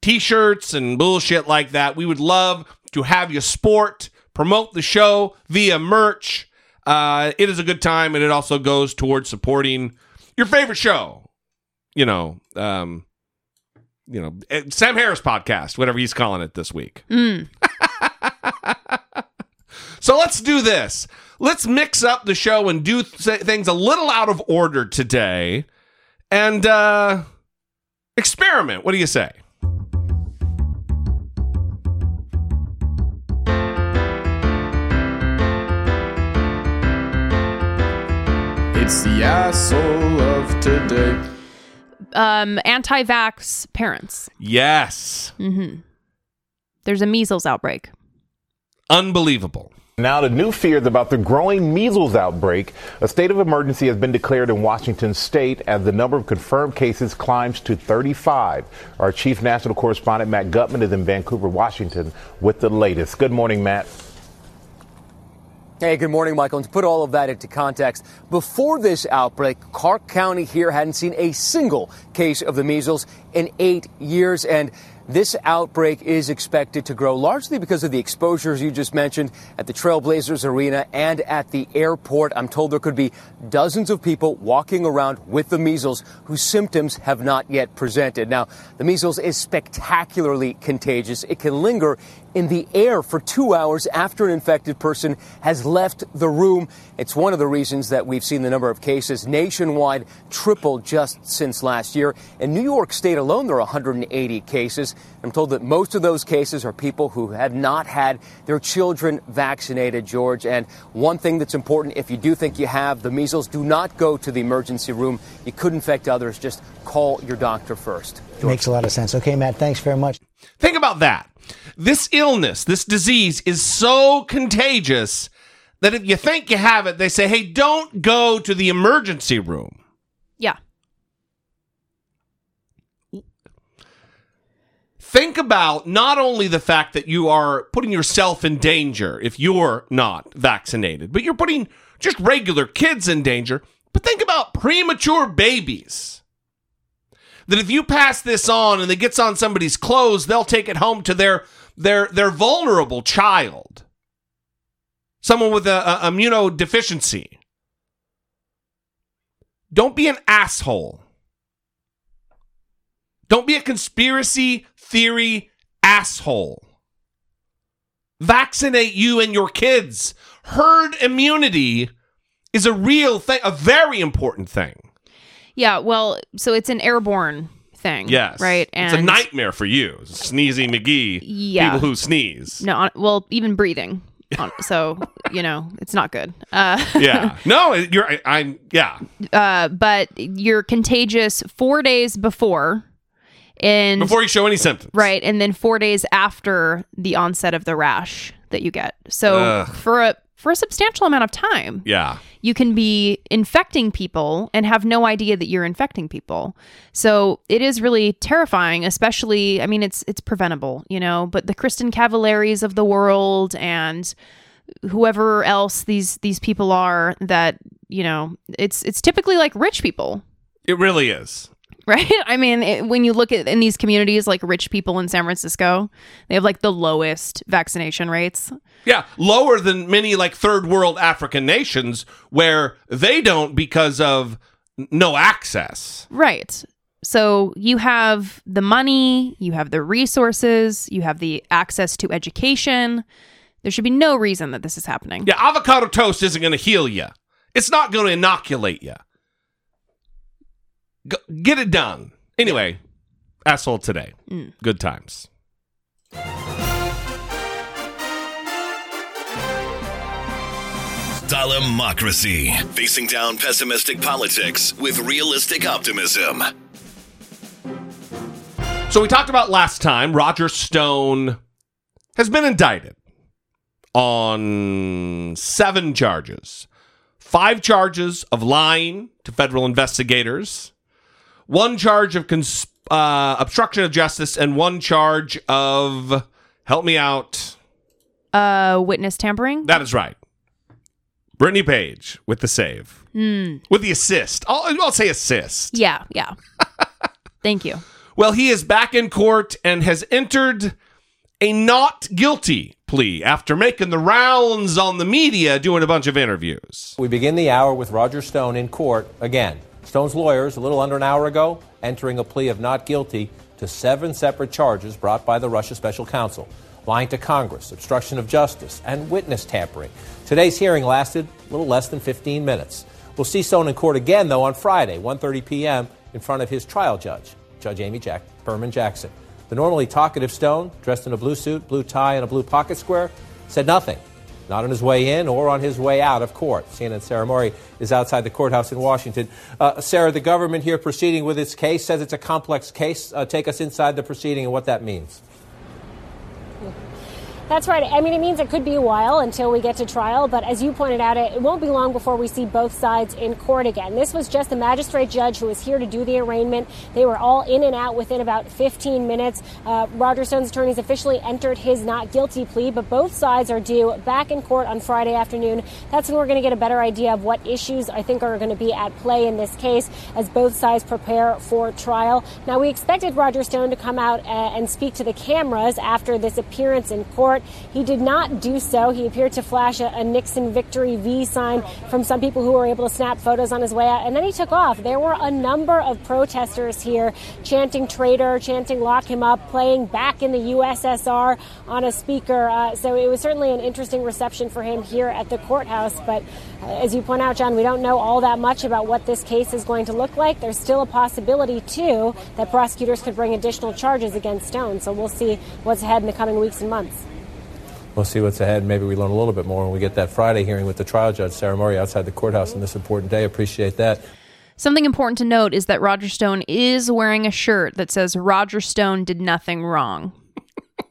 T-shirts and bullshit like that. We would love to have you sport, promote the show via merch. Uh, it is a good time, and it also goes towards supporting your favorite show. You know, um, you know, eh, Sam Harris podcast, whatever he's calling it this week. Mm. So let's do this. Let's mix up the show and do th- things a little out of order today and uh, experiment. What do you say? It's the asshole of today. Um, anti-vax parents. Yes. Mm-hmm. There's a measles outbreak. Unbelievable. Now, to new fears about the growing measles outbreak. A state of emergency has been declared in Washington state as the number of confirmed cases climbs to 35. Our chief national correspondent, Matt Gutman, is in Vancouver, Washington, with the latest. Good morning, Matt. Hey, good morning, Michael. And to put all of that into context, before this outbreak, Clark County here hadn't seen a single case of the measles in eight years. And this outbreak is expected to grow largely because of the exposures you just mentioned at the Trailblazers Arena and at the airport. I'm told there could be dozens of people walking around with the measles whose symptoms have not yet presented. Now, the measles is spectacularly contagious. It can linger in the air for two hours after an infected person has left the room. It's one of the reasons that we've seen the number of cases nationwide triple just since last year. In New York State alone, there are 180 cases. I'm told that most of those cases are people who have not had their children vaccinated, George. And one thing that's important if you do think you have the measles, do not go to the emergency room. You could infect others. Just call your doctor first. George. Makes a lot of sense. Okay, Matt, thanks very much. Think about that. This illness, this disease is so contagious that if you think you have it, they say, hey, don't go to the emergency room. Yeah. Think about not only the fact that you are putting yourself in danger if you're not vaccinated, but you're putting just regular kids in danger. But think about premature babies. That if you pass this on and it gets on somebody's clothes, they'll take it home to their their their vulnerable child. Someone with a, a immunodeficiency. Don't be an asshole. Don't be a conspiracy theory asshole. vaccinate you and your kids. Herd immunity is a real thing, a very important thing. Yeah, well, so it's an airborne thing. Yes. Right. And it's a nightmare for you. Sneezy McGee. Yeah. People who sneeze. No, well, even breathing. So you know, it's not good. Uh, Yeah. no, you're, I, I'm, yeah. uh, but you're contagious four days before, and Before you show any symptoms. right, and then four days after the onset of the rash that you get. So Ugh. for a for a substantial amount of time, Yeah. you can be infecting people and have no idea that you're infecting people. So it is really terrifying, especially I mean it's it's preventable, you know, but the Kristin Cavallaris of the world and whoever else these these people are that, you know, it's it's typically like rich people, It really is. right? I mean, it, when you look at in these communities like rich people in San Francisco, they have like the lowest vaccination rates. Yeah, lower than many like third world African nations where they don't because of no access. Right. So you have the money, you have the resources, you have the access to education. There should be no reason that this is happening. Yeah, avocado toast isn't going to heal you. It's not going to inoculate you. Go, get it done. Anyway, asshole today. Mm. Good times. Democracy. Facing down pessimistic politics with realistic optimism. So we talked about last time Roger Stone has been indicted on seven charges. Five charges of lying to federal investigators, one charge of cons- uh, obstruction of justice, and one charge of help me out. Uh witness tampering? That is right. Brittany Page with the save, Hmm. with the assist. I'll, I'll say assist. Yeah, yeah. Thank you. Well, he is back in court and has entered a not guilty plea after making the rounds on the media doing a bunch of interviews. We begin the hour with Roger Stone in court again. Stone's lawyers, a little under an hour ago, entering a plea of not guilty to seven separate charges brought by the Russia special counsel lying to Congress, obstruction of justice, and witness tampering. Today's hearing lasted a little less than 15 minutes. We'll see Stone in court again, though, on Friday, 1.30 p.m., in front of his trial judge, Judge Amy Jack- Berman Jackson. The normally talkative Stone, dressed in a blue suit, blue tie, and a blue pocket square, said nothing. Not on his way in or on his way out of court. CNN Sarah Murray is outside the courthouse in Washington. Uh, Sarah, the government here proceeding with its case says it's a complex case. Uh, take us inside the proceeding and what that means. That's right. I mean, it means it could be a while until we get to trial, but as you pointed out, it, won't be long before we see both sides in court again. This was just the magistrate judge who was here to do the arraignment. They were all in and out within about 15 minutes. Uh, Roger Stone's attorneys officially entered his not guilty plea, but both sides are due back in court on Friday afternoon. That's when we're going to get a better idea of what issues I think are going to be at play in this case as both sides prepare for trial. Now, we expected Roger Stone to come out uh, and speak to the cameras after this appearance in court. He did not do so. He appeared to flash a, a Nixon victory V sign from some people who were able to snap photos on his way out, and then he took off. There were a number of protesters here chanting traitor, chanting lock him up, playing back in the USSR on a speaker. Uh, so it was certainly an interesting reception for him here at the courthouse. But uh, as you point out, John, we don't know all that much about what this case is going to look like. There's still a possibility, too, that prosecutors could bring additional charges against Stone. So we'll see what's ahead in the coming weeks and months. We'll see what's ahead. Maybe we learn a little bit more when we get that Friday hearing with the trial judge, Sarah Murray, outside the courthouse on this important day. Appreciate that. Something important to note is that Roger Stone is wearing a shirt that says Roger Stone did nothing wrong.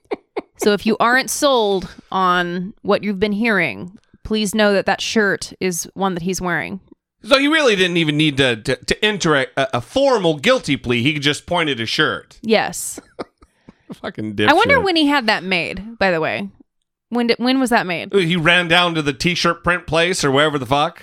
so if you aren't sold on what you've been hearing, please know that that shirt is one that he's wearing. So he really didn't even need to, to, to enter a, a formal guilty plea. He could just point at his shirt. Yes. Fucking dipshit. I wonder when he had that made, by the way. When did, when was that made? He ran down to the t-shirt print place or wherever the fuck?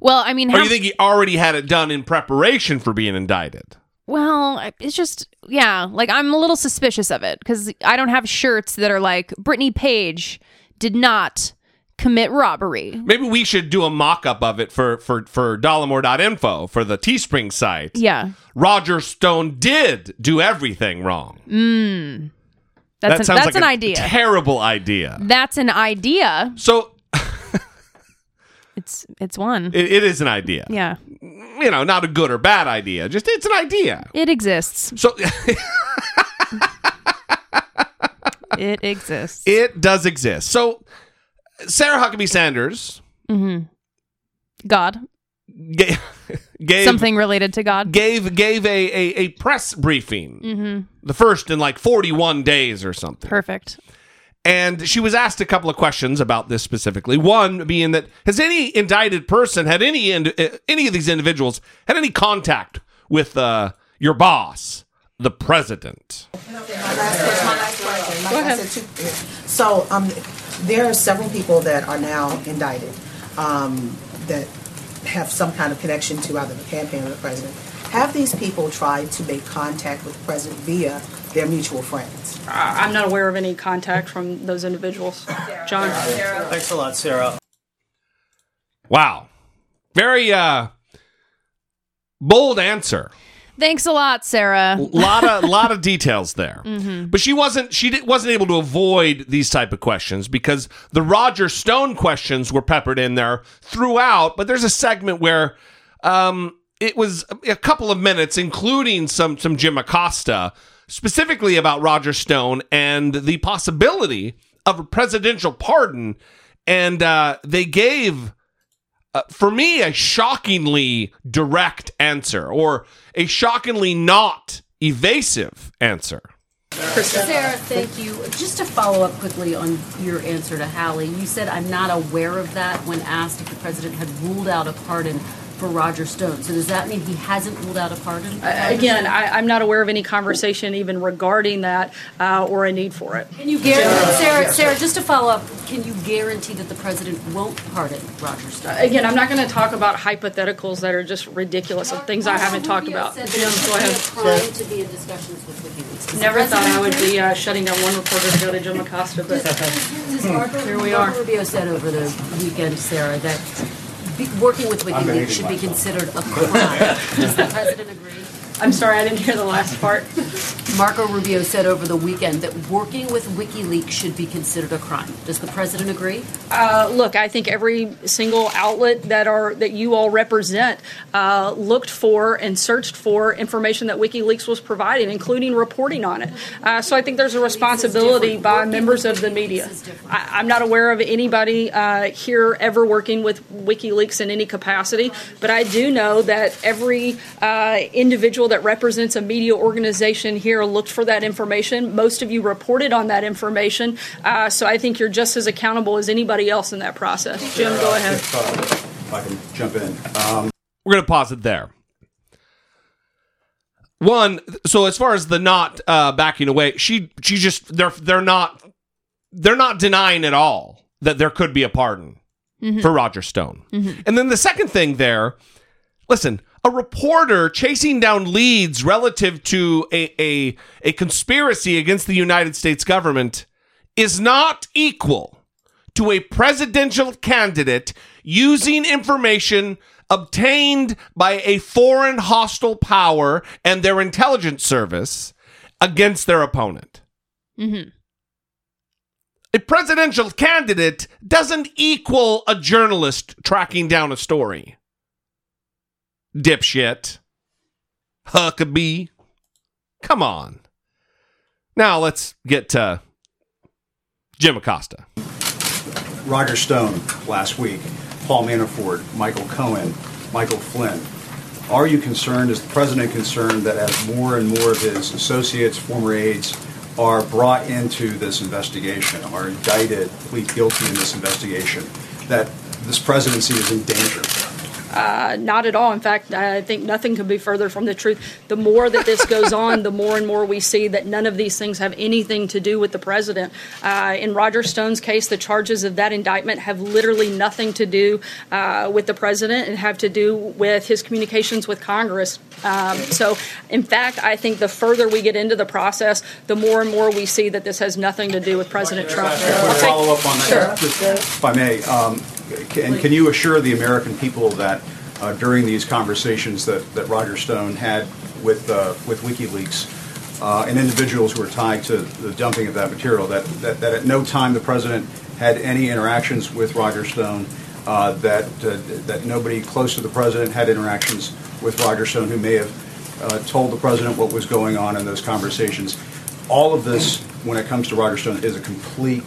Well, I mean, Or how, you think he already had it done in preparation for being indicted? well, it's just yeah, like I'm a little suspicious of it because I don't have shirts that are like Brittany Page did not commit robbery. Maybe we should do a mock-up of it for for for dollemore.info for the Teespring site. Yeah. Roger Stone did do everything wrong. Mm. That's that an- sounds that's like an a idea. Terrible idea. That's an idea. So It's it's one. it, it is an idea. yeah, You know, not a good or bad idea. Just it's an idea. it exists. So It exists. it does exist. So Sarah Huckabee Sanders Mm-hmm. God, gave, gave something related to God. gave gave a, a, a press briefing. Mm-hmm. The first in like 41 days or something. Perfect. And she was asked a couple of questions about this specifically. One being that has any indicted person had any ind- uh, any of these individuals had any contact with uh, your boss, the president? Go ahead. So um, there are several people that are now indicted um, that have some kind of connection to either the campaign or the president. Have these people tried to make contact with the president via their mutual friends? I- I'm not aware of any contact from those individuals. John? Thanks a lot, Sarah. Wow, very uh, bold answer. Thanks a lot, Sarah. lot of lot of details there. Mhm. But she wasn't she wasn't able to avoid these type of questions because the Roger Stone questions were peppered in there throughout. But there's a segment where um, it was a couple of minutes, including some some Jim Acosta, specifically about Roger Stone and the possibility of a presidential pardon. And uh, they gave uh, for me, a shockingly direct answer or a shockingly not evasive answer. Sarah, thank you. Just to follow up quickly on your answer to Hallie, you said, I'm not aware of that when asked if the president had ruled out a pardon for Roger Stone. So does that mean he hasn't ruled out a pardon? Again, I, I'm not aware of any conversation even regarding that uh, or a need for it. Can you guarantee, Sarah, Sarah, just to follow up, can you guarantee that the president won't pardon Roger Stone? Again, I'm not going to talk about hypotheticals that are just ridiculous of things I haven't talked about. Said that Jim, it's go ahead. to be in discussions with WikiLeaks. Never thought I would be uh, shutting down one reporter to go to Jim Acosta, but Does Marco, here we are. Rubio said over the weekend, Sarah, that be, working with I'm WikiLeaks should be considered a crime. Does the president agree? I'm sorry, I didn't hear the last part. Marco Rubio said over the weekend that working with WikiLeaks should be considered a crime. Does the president agree? Uh, look, I think every single outlet that are that you all represent uh, looked for and searched for information that WikiLeaks was providing, including reporting on it. Uh, so I think there's a responsibility by members of the media. I, I'm not aware of anybody uh, here ever working with WikiLeaks in any capacity, but I do know that every uh, individual that represents a media organization here looked for that information. Most of you reported on that information, uh, so I think you're just as accountable as anybody else in that process. Jim, go ahead. If, uh, if I can jump in. Um, We're going to pause it there. One, so as far as the not uh, backing away, she she just they're they're not they're not denying at all that there could be a pardon Mhm. for Roger Stone. Mhm. And then the second thing there, listen, a reporter chasing down leads relative to a, a, a conspiracy against the United States government is not equal to a presidential candidate using information obtained by a foreign hostile power and their intelligence service against their opponent. Mm-hmm. A presidential candidate doesn't equal a journalist tracking down a story. Dipshit. Huckabee. Come on. Now let's get to Jim Acosta. Roger Stone last week, Paul Manafort, Michael Cohen, Michael Flynn. Are you concerned, is the president concerned, that as more and more of his associates, former aides, are brought into this investigation, are indicted, plead guilty in this investigation, that this presidency is in danger? Uh, not at all. In fact, I think nothing could be further from the truth. The more that this goes on, the more and more we see that none of these things have anything to do with the president. Uh, in Roger Stone's case, the charges of that indictment have literally nothing to do uh, with the president and have to do with his communications with Congress. Um, so, in fact, I think the further we get into the process, the more and more we see that this has nothing to do with President Trump. Follow up on that, just if I may. Um, can, can you assure the American people that uh, during these conversations that, that Roger Stone had with uh, with WikiLeaks, uh, and individuals who are tied to the dumping of that material. That, that, that at no time the president had any interactions with Roger Stone. Uh, that uh, that nobody close to the president had interactions with Roger Stone, who may have told the president what was going on in those conversations. All of this, when it comes to Roger Stone, is a complete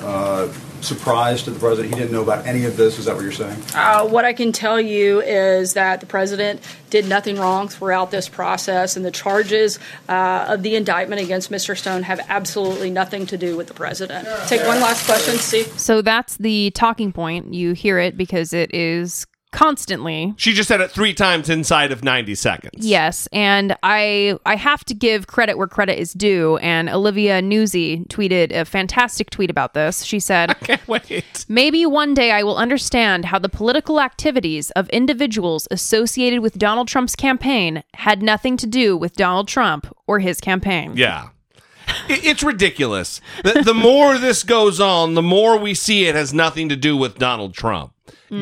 uh, surprise to the president. He didn't know about any of this. Is that what you're saying? Uh, what I can tell you is that the president did nothing wrong throughout this process, and the charges uh, of the indictment against Mr. Stone have absolutely nothing to do with the president. Take one last question, Steve. So that's the talking point. You hear it because it is constantly She just said it three times inside of 90 seconds. Yes, and I I have to give credit where credit is due. And Olivia Nuzzi tweeted a fantastic tweet about this. She said, "Can't wait. Maybe one day I will understand how the political activities of individuals associated with Donald Trump's campaign had nothing to do with Donald Trump or his campaign." Yeah. It- It's ridiculous. The, the more this goes on, the more we see it has nothing to do with Donald Trump.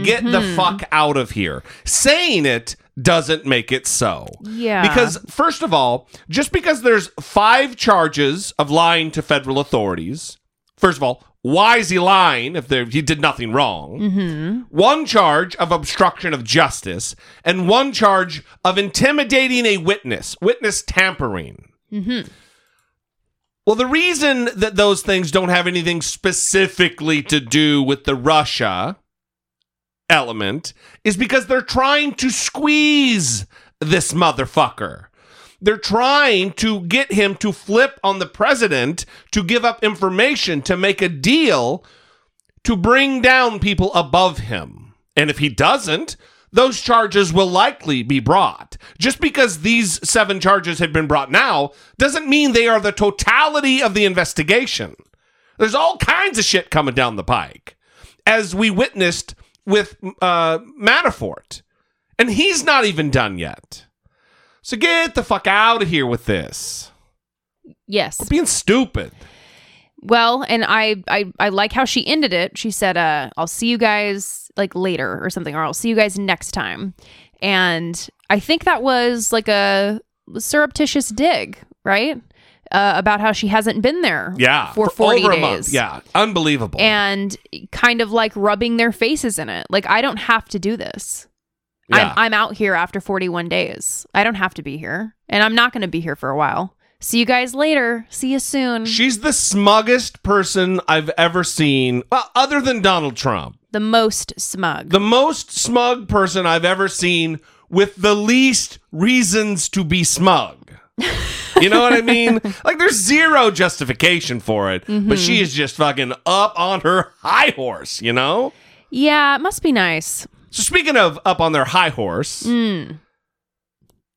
Get the Mhm. fuck out of here. Saying it doesn't make it so. Yeah. Because, first of all, just because there's five charges of lying to federal authorities, first of all, why is he lying if there, he did nothing wrong? Mm-hmm. One charge of obstruction of justice, and one charge of intimidating a witness, witness tampering. Mm-hmm. Well, the reason that those things don't have anything specifically to do with the Russia element is because they're trying to squeeze this motherfucker. They're trying to get him to flip on the president to give up information to make a deal to bring down people above him. And if he doesn't, those charges will likely be brought. Just because these seven charges have been brought now doesn't mean they are the totality of the investigation. There's all kinds of shit coming down the pike, as we witnessed with uh, Manafort. And he's not even done yet. So get the fuck out of here with this. Yes. We're being stupid. Well, and I, I I like how she ended it. She said, uh, I'll see you guys like later or something, or I'll see you guys next time. And I think that was like a surreptitious dig, right? Uh, about how she hasn't been there Yeah. for 40 over days. a month. Yeah. Unbelievable. And kind of like rubbing their faces in it. Like, I don't have to do this. Yeah. I'm, I'm out here after 41 days. I don't have to be here. And I'm not going to be here for a while. See you guys later. See you soon. She's the smuggest person I've ever seen, well, other than Donald Trump. the most smug. The most smug person I've ever seen with the least reasons to be smug. You know what I mean? like there's zero justification for it, Mhm. but she is just fucking up on her high horse, you know? Yeah, it must be nice. So speaking of up on their high horse, Mm.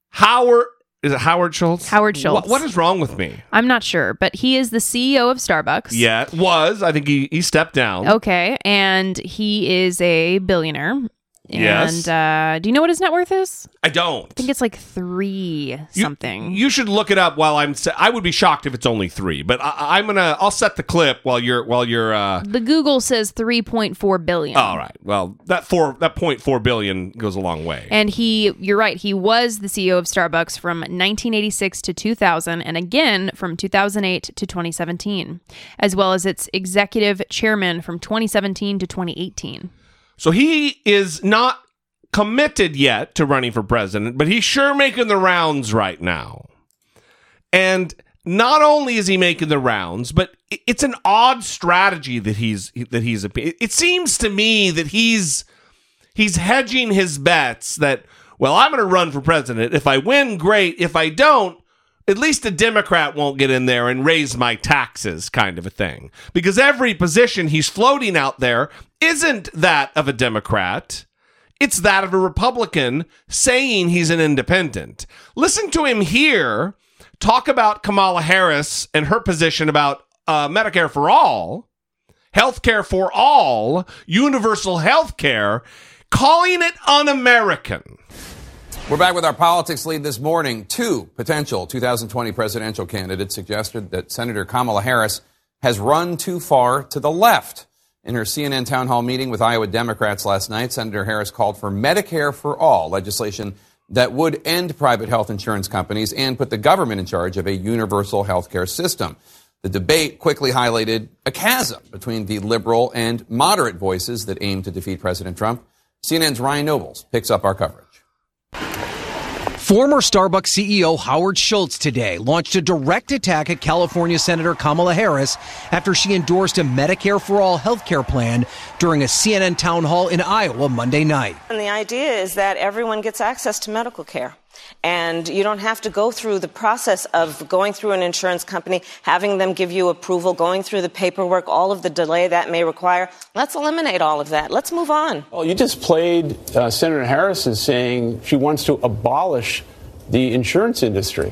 Howard is it Howard Schultz? Howard Schultz. what is wrong with me? I'm not sure, but he is the CEO of Starbucks. Yeah, was. I think he, he stepped down. Okay, and he is a billionaire. Yes. And uh, do you know what his net worth is? I don't. I think it's like three something. You should look it up while I'm. Se- I would be shocked if it's only three, but I, I'm gonna. I'll set the clip while you're while you're. uh the Google says 3.4 billion. All right. Well, that four that point four billion goes a long way. And he, you're right, he was the CEO of Starbucks from 1986 to 2000, and again from 2008 to 2017, as well as its executive chairman from 2017 to 2018. So he is not committed yet to running for president, but he's sure making the rounds right now. And not only is he making the rounds, but it's an odd strategy that he's that he's. It seems to me that he's he's hedging his bets that well, I'm going to run for president. If I win, great. If I don't, at least a Democrat won't get in there and raise my taxes, kind of a thing. Because every position he's floating out there isn't that of a Democrat. It's that of a Republican saying he's an independent. Listen to him here talk about Kamala Harris and her position about uh, Medicare for all, healthcare for all, universal healthcare, calling it un American. We're back with our politics lead this morning. Two potential 2020 presidential candidates suggested that Senator Kamala Harris has run too far to the left. In her CNN town hall meeting with Iowa Democrats last night, Senator Harris called for Medicare for all legislation that would end private health insurance companies and put the government in charge of a universal health care system. The debate quickly highlighted a chasm between the liberal and moderate voices that aim to defeat President Trump. CNN's Ryan Nobles picks up our coverage. Former Starbucks CEO Howard Schultz today launched a direct attack at California Senator Kamala Harris after she endorsed a Medicare for All health care plan during a CNN town hall in Iowa Monday night. And the idea is that everyone gets access to medical care. And you don't have to go through the process of going through an insurance company, having them give you approval, going through the paperwork, all of the delay that may require. Let's eliminate all of that. Let's move on. Well, you just played uh, Senator Harris as saying she wants to abolish the insurance industry.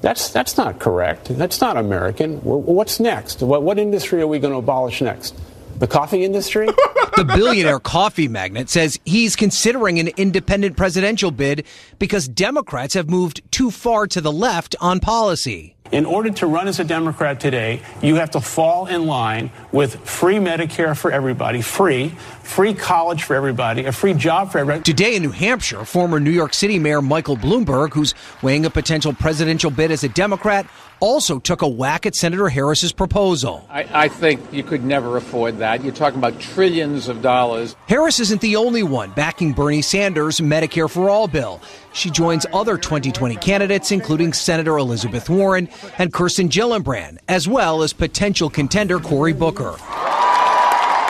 That's, that's not correct. That's not American. What's next? What, what industry are we going to abolish next? The coffee industry? the billionaire coffee magnate says he's considering an independent presidential bid because Democrats have moved too far to the left on policy. In order to run as a Democrat today, you have to fall in line with free Medicare for everybody, free, free college for everybody, a free job for everybody. Today in New Hampshire, former New York City Mayor Michael Bloomberg, who's weighing a potential presidential bid as a Democrat, also took a whack at Senator Harris's proposal. I, I, think you could never afford that. You're talking about trillions of dollars. Harris isn't the only one backing Bernie Sanders' Medicare for All bill. She joins other 2020 candidates, including Senator Elizabeth Warren and Kirsten Gillibrand, as well as potential contender Cory Booker.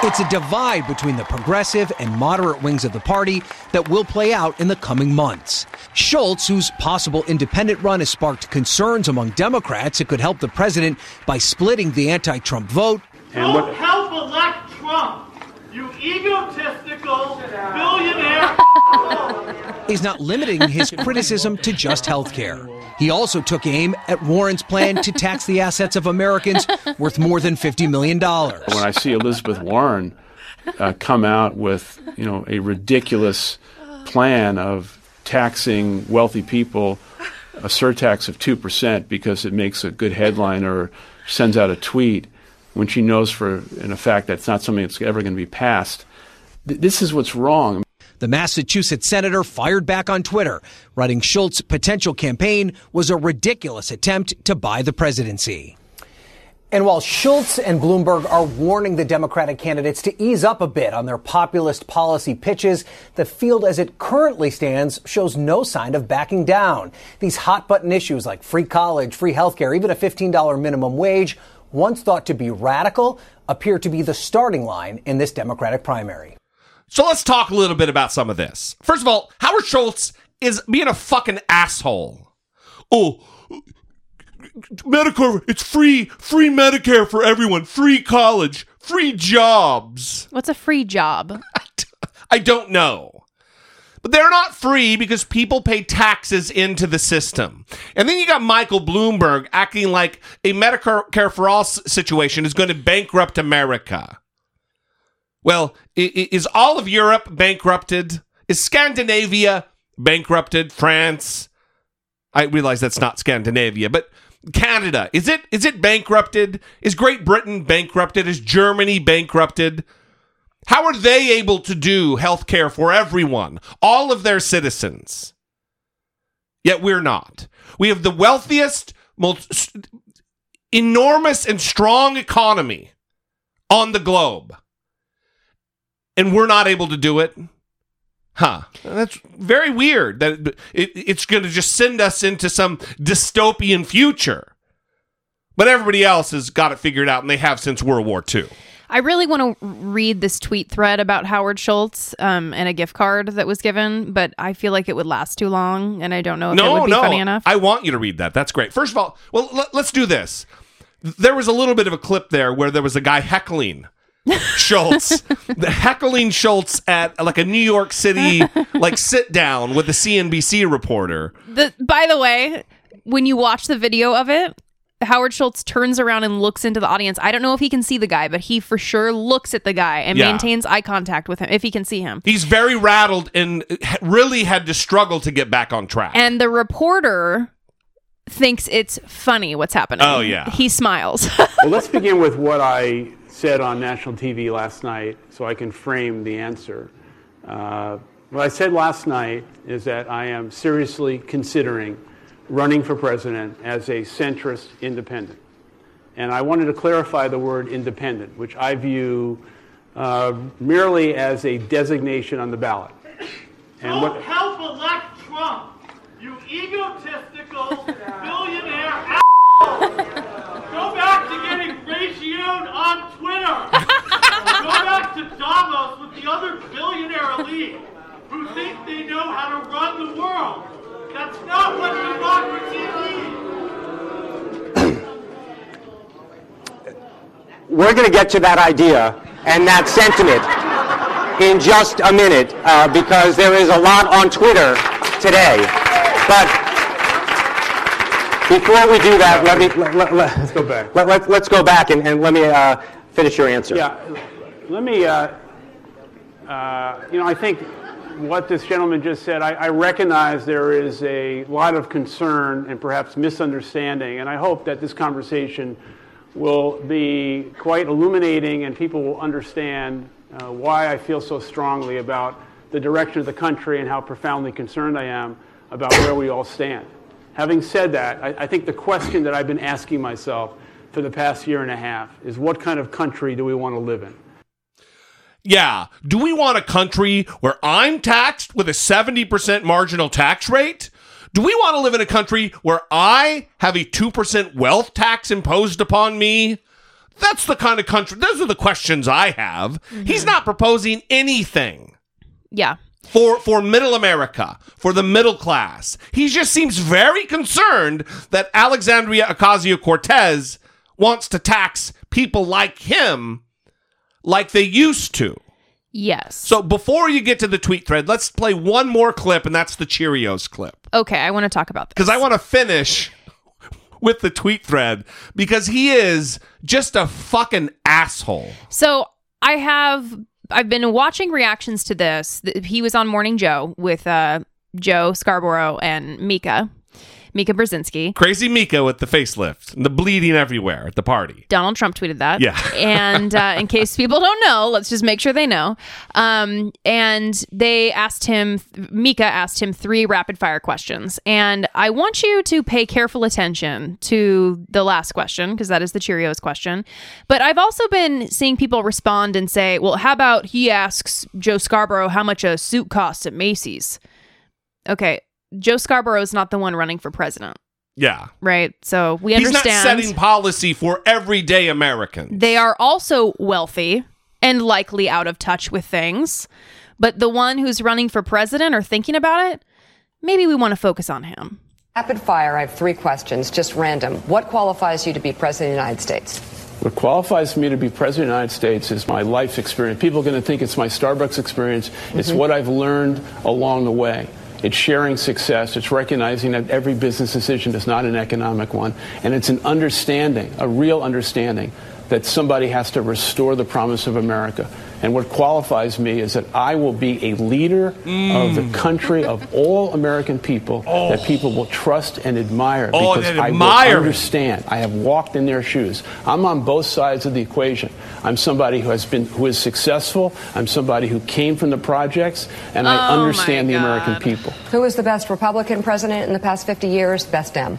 It's a divide between the progressive and moderate wings of the party that will play out in the coming months. Schultz, whose possible independent run has sparked concerns among Democrats, it could help the president by splitting the anti Trump vote. And Don't help elect Trump, you egotistical billionaire. He's not limiting his criticism to just health care. He also took aim at Warren's plan to tax the assets of Americans worth more than $50 million. When I see Elizabeth Warren uh, come out with, you know, a ridiculous plan of taxing wealthy people a surtax of 2% because it makes a good headline or sends out a tweet when she knows for in a fact that's not something that's ever going to be passed. Th- this is what's wrong. The Massachusetts senator fired back on Twitter, writing Schultz's potential campaign was a ridiculous attempt to buy the presidency. And while Schultz and Bloomberg are warning the Democratic candidates to ease up a bit on their populist policy pitches, the field as it currently stands shows no sign of backing down. These hot button issues like free college, free healthcare, even a $15 minimum wage, once thought to be radical, appear to be the starting line in this Democratic primary. So let's talk a little bit about some of this. First of all, Howard Schultz is being a fucking asshole. Oh, Medicare, it's free, free Medicare for everyone, free college, free jobs. What's a free job? I don't know. But they're not free because people pay taxes into the system. And then you got Michael Bloomberg acting like a Medicare for all situation is going to bankrupt America. Well, is all of Europe bankrupted? Is Scandinavia bankrupted? France? I realize that's not Scandinavia, but Canada, is it is it bankrupted? Is Great Britain bankrupted? Is Germany bankrupted? How are they able to do health care for everyone, all of their citizens? Yet we're not. We have the wealthiest, most enormous and strong economy on the globe. And we're not able to do it. Huh. That's very weird that it, it's going to just send us into some dystopian future. But everybody else has got it figured out, and they have since World War II. I really want to read this tweet thread about Howard Schultz um, and a gift card that was given, but I feel like it would last too long, and I don't know if no, it would be no. funny enough. I want you to read that. That's great. First of all, well, let, let's do this. There was a little bit of a clip there where there was a guy heckling Schultz, the heckling Schultz at like a New York City like sit down with a CNBC reporter. The by the way, when you watch the video of it, Howard Schultz turns around and looks into the audience. I don't know if he can see the guy, but he for sure looks at the guy and Yeah. maintains eye contact with him if he can see him. He's very rattled and really had to struggle to get back on track. And the reporter thinks it's funny what's happening. Oh, yeah. He smiles. well, let's begin with what I said on national TV last night so I can frame the answer. Uh, What I said last night is that I am seriously considering running for president as a centrist independent. And I wanted to clarify the word independent, which I view uh, merely as a designation on the ballot. And Don't what, help elect Trump, you egotistical billionaire Go back to getting ratioed on Twitter. Go back to Davos with the other billionaire elite who think they know how to run the world. That's not what democracy needs. We're going to get to that idea and that sentiment in just a minute uh, because there is a lot on Twitter today. But before we do that, let me let, let, let's go back. Let, let, let's go back and, and let me uh, finish your answer. Yeah, let me. Uh, uh, you know, I think what this gentleman just said. I, I recognize there is a lot of concern and perhaps misunderstanding, and I hope that this conversation will be quite illuminating and people will understand uh, why I feel so strongly about the direction of the country and how profoundly concerned I am about where we all stand. Having said that, I, I think the question that I've been asking myself for the past year and a half is what kind of country do we want to live in? Yeah. Do we want a country where I'm taxed with a 70% marginal tax rate? Do we want to live in a country where I have a 2% wealth tax imposed upon me? That's the kind of country, those are the questions I have. He's mm-hmm. not proposing anything Yeah. For for middle America, for the middle class. He just seems very concerned that Alexandria Ocasio-Cortez wants to tax people like him like they used to. Yes. So before you get to the tweet thread, let's play one more clip and that's the Cheerios clip Okay, I want to talk about this. because I want to finish with the tweet thread because he is just a fucking asshole. So I have I've been watching reactions to this. He was on Morning Joe with uh, Joe Scarborough and Mika, Mika Brzezinski. Crazy Mika with the facelift and the bleeding everywhere at the party. Donald Trump tweeted that. Yeah. and uh, in case people don't know, let's just make sure they know. Um, and they asked him, Mika asked him three rapid fire questions. And I want you to pay careful attention to the last question, because that is the Cheerios question. But I've also been seeing people respond and say, well, how about he asks Joe Scarborough how much a suit costs at Macy's? Okay. Joe Scarborough is not the one running for president, Yeah. right? So we understand. He's understand. not setting policy for everyday Americans. They are also wealthy and likely out of touch with things. But the one who's running for president or thinking about it, maybe we want to focus on him. Rapid fire, I have three questions, just random. What qualifies you to be president of the United States? What qualifies me to be president of the United States is my life experience. People are going to think it's my Starbucks experience. It's Mhm. what I've learned along the way. It's sharing success. It's recognizing that every business decision is not an economic one. And it's an understanding, a real understanding, that somebody has to restore the promise of America. And what qualifies me is that I will be a leader of the country of all American people that people will trust and admire Oh, because and I admire. will understand. I have walked in their shoes. I'm on both sides of the equation. I'm somebody who has been who is successful. I'm somebody who came from the projects, and I Oh, my understand the American God. people. Who is the best Republican president in the past 50 years? Best Dem.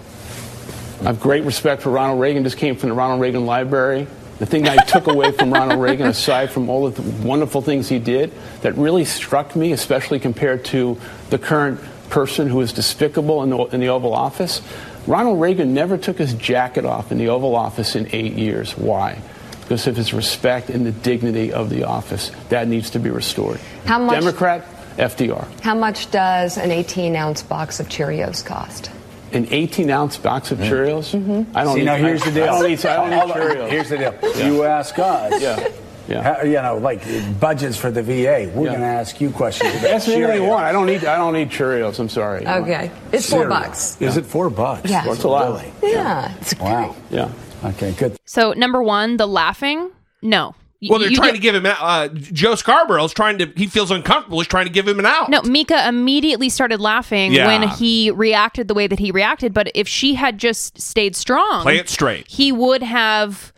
I have great respect for Ronald Reagan. Just came from the Ronald Reagan Library. The thing I took away from Ronald Reagan, aside from all of the wonderful things he did, that really struck me, especially compared to the current person who is despicable in the, in the Oval Office, Ronald Reagan never took his jacket off in the Oval Office in eight years. Why? Because of his respect and the dignity of the office. That needs to be restored. How much- Democrat, FDR. How much does an 18 ounce box of Cheerios cost? An 18 ounce box of Cheerios? Mm-hmm. I don't See, eat, now here's I, the deal. I don't eat, I don't eat Cheerios. Here's the deal. Yeah. You ask us. Yeah. Yeah. how- you know, like budgets for the VA. We're Yeah. going to ask you questions. About Ask me anything you want. I don't need. I don't eat Cheerios. I'm sorry. Okay. It's four Cereal. bucks. Is it four bucks? Yeah. It's a lot. Really? Yeah. It's Wow. Yeah. Okay. Good. So, number one, the laughing, no. Well, they're trying to give him uh, Joe Scarborough's trying to. He feels uncomfortable. He's trying to give him an out. No, Mika immediately started laughing Yeah. when he reacted the way that he reacted. But if she had just stayed strong, Play it straight. he would have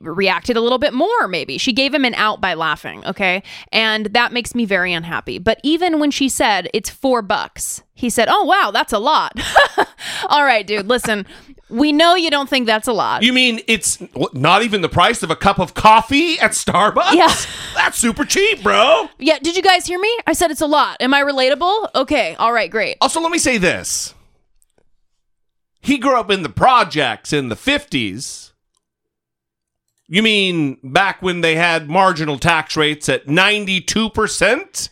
reacted a little bit more, maybe. She gave him an out by laughing, okay? And that makes me very unhappy. But even when she said it's four bucks, he said, Oh, wow, that's a lot. All right, dude, listen, we know you don't think that's a lot. You mean it's not even the price of a cup of coffee at Starbucks? Yeah. That's super cheap, bro. yeah, did you guys hear me? I said it's a lot. Am I relatable? Okay, all right, great. Also, let me say this. He grew up in the projects in the 50s. You mean back when they had marginal tax rates at 92%?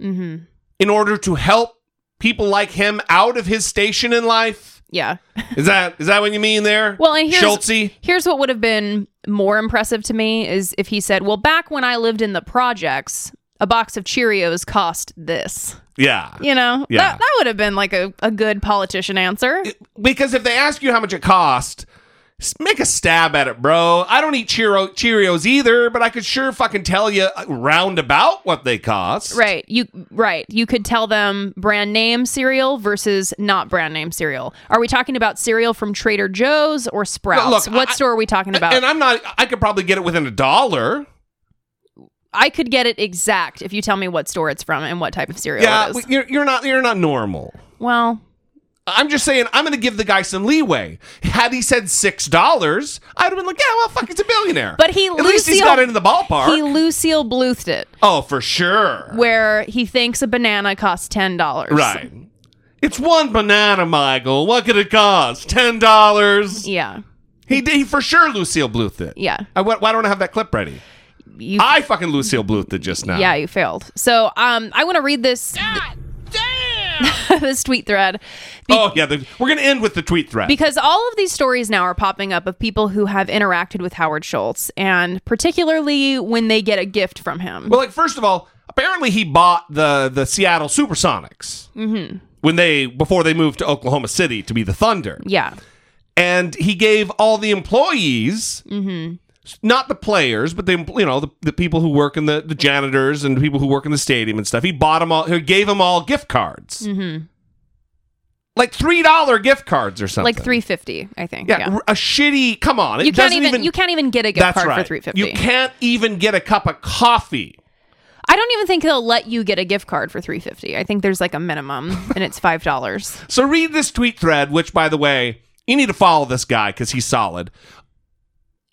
Mm-hmm. in order to help people like him out of his station in life? Yeah. Is that is that what you mean there? Well, and here's Schultzy? here's what would have been more impressive to me is if he said, "Well, back when I lived in the projects, a box of Cheerios cost this." Yeah. You know, Yeah. that, that would have been like a, a good politician answer. Because if they ask you how much it cost, make a stab at it, bro. I don't eat Cheerio- Cheerios either, but I could sure fucking tell you uh, roundabout what they cost. Right. You right. You could tell them brand name cereal versus not brand name cereal. Are we talking about cereal from Trader Joe's or Sprouts? look, what I- store are we talking about? And I'm not, I could probably get it within a dollar. I could get it exact if you tell me what store it's from and what type of cereal Yeah, it is. you're, you're not, you're not normal. Well, I'm just saying, I'm going to give the guy some leeway. Had he said six dollars, I'd have been like, yeah, well, fuck, it's a billionaire. But he at least he's Lucille- got it in the ballpark. He Lucille Bluthed it, oh, for sure. where he thinks a banana costs ten dollars. Right. It's one banana, Michael. What could it cost? Ten dollars. Yeah. He did. He for sure Lucille Bluthed it. Yeah. I, why, why don't I have that clip ready? You, I fucking Lucille Bluthed it just now. Yeah, you failed. So, um, I want to read this. this tweet thread oh yeah. The, we're gonna end with the tweet thread. because all of these stories now are popping up of people who have interacted with Howard Schultz, and particularly when they get a gift from him. well, like first of all, apparently he bought the the Seattle Supersonics hmm when they before they moved to Oklahoma City to be the Thunder, Yeah. and he gave all the employees. hmm Not the players, but the you know the, the people who work in the, the janitors and the people who work in the stadium and stuff. He bought them all. He gave them all gift cards, hmm like three dollar gift cards or something. Like three fifty, I think. Yeah, Yeah. a shitty. Come on, it You can't doesn't even, you can't even get a gift card right. for three fifty. You can't even get a cup of coffee. I don't even think they'll let you get a gift card for three fifty. I think there's like a minimum, and it's five dollars. So read this tweet thread, which, by the way, you need to follow this guy because he's solid.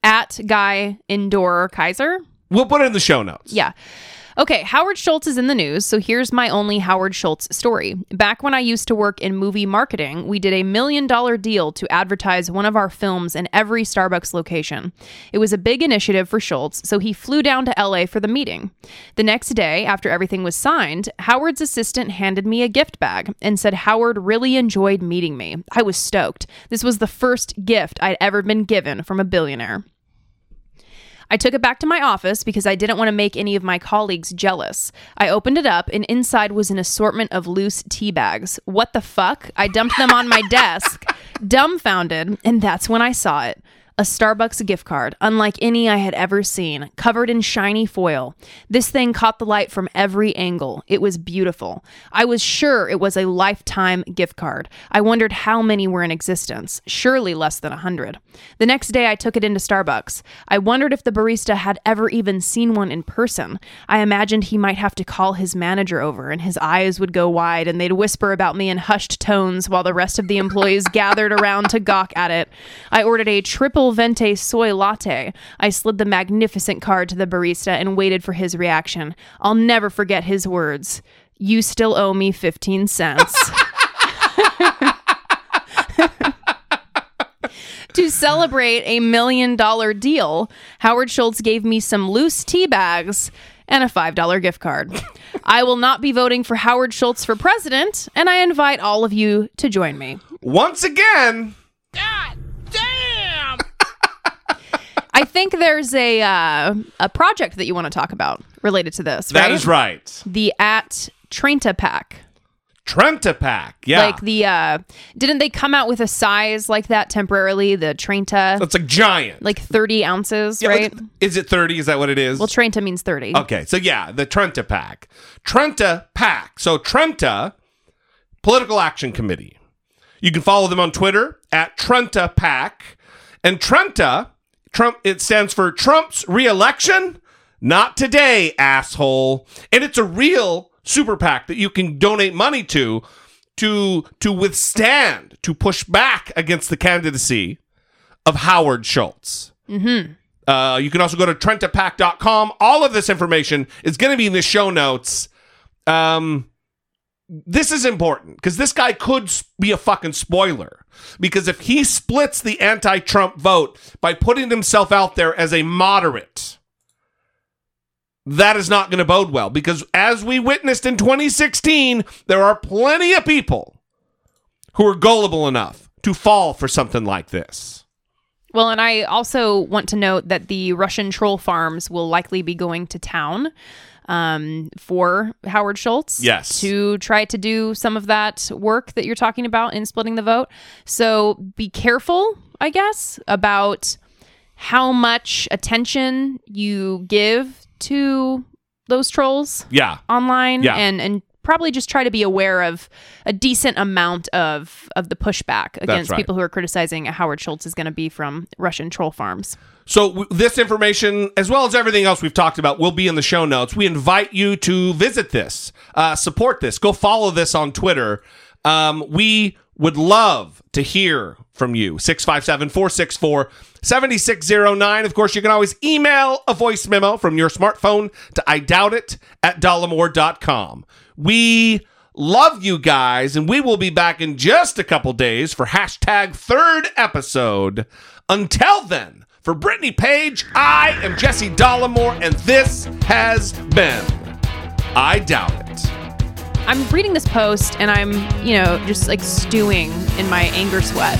At Guy Endore Kaiser. We'll put it in the show notes. Yeah. Okay, Howard Schultz is in the news, so here's my only Howard Schultz story. Back when I used to work in movie marketing, we did a million dollar deal to advertise one of our films in every Starbucks location. It was a big initiative for Schultz, so he flew down to LA for the meeting. The next day, after everything was signed, Howard's assistant handed me a gift bag and said Howard really enjoyed meeting me. I was stoked. This was the first gift I'd ever been given from a billionaire. I took it back to my office because I didn't want to make any of my colleagues jealous. I opened it up, and inside was an assortment of loose tea bags. What the fuck? I dumped them on my desk, dumbfounded, and that's when I saw it. A Starbucks gift card, unlike any I had ever seen, covered in shiny foil. This thing caught the light from every angle. It was beautiful. I was sure it was a lifetime gift card. I wondered how many were in existence. Surely less than a hundred. The next day, I took it into Starbucks. I wondered if the barista had ever even seen one in person. I imagined he might have to call his manager over, and his eyes would go wide, and they'd whisper about me in hushed tones while the rest of the employees gathered around to gawk at it. I ordered a triple venti soy latte. I slid the magnificent card to the barista and waited for his reaction. I'll never forget his words. You still owe me 15 cents. to celebrate a million dollar deal, Howard Schultz gave me some loose tea bags and a $5 gift card. I will not be voting for Howard Schultz for president, and I invite all of you to join me. Once again, God damn! I think there's a uh, a project that you want to talk about related to this. that right? is right. The at TrentaPAC. TrentaPAC. Yeah. Like the uh didn't they come out with a size like that temporarily? The Trenta. That's like giant. Like 30 ounces, Yeah, right? like, is it 30? Is that what it is? well, Trenta means 30. Okay, so yeah, the TrentaPAC. Trenta pack. So Trenta Political Action Committee. You can follow them on Twitter at TrentaPAC. And Trenta, Trump. It stands for Trump's reelection. Not today, asshole. And it's a real super PAC that you can donate money to to to withstand to push back against the candidacy of Howard Schultz. Mm-hmm. Uh, you can also go to trentapac.com. All of this information is going to be in the show notes. Um, this is important because this guy could be a fucking spoiler. Because if he splits the anti Trump vote by putting himself out there as a moderate, that is not going to bode well. Because as we witnessed in 2016, there are plenty of people who are gullible enough to fall for something like this. Well, and I also want to note that the Russian troll farms will likely be going to town um, for Howard Schultz. Yes. To try to do some of that work that you're talking about in splitting the vote. So be careful, I guess, about how much attention you give to those trolls Yeah. online Yeah. and and probably just try to be aware of a decent amount of of the pushback against right. people who are criticizing Howard Schultz is going to be from Russian troll farms. So w- this information, as well as everything else we've talked about, will be in the show notes. We invite you to visit this, uh, support this, go follow this on Twitter. Um, we would love to hear from you. 657 464 7609. Of course, you can always email a voice memo from your smartphone to I doubt it at dollemore.com. We love you guys, and we will be back in just a couple days for hashtag third episode. Until then, for Brittany Page, I am Jesse Dollemore, and this has been I Doubt It. I'm reading this post and I'm, you know, just like stewing in my anger sweat.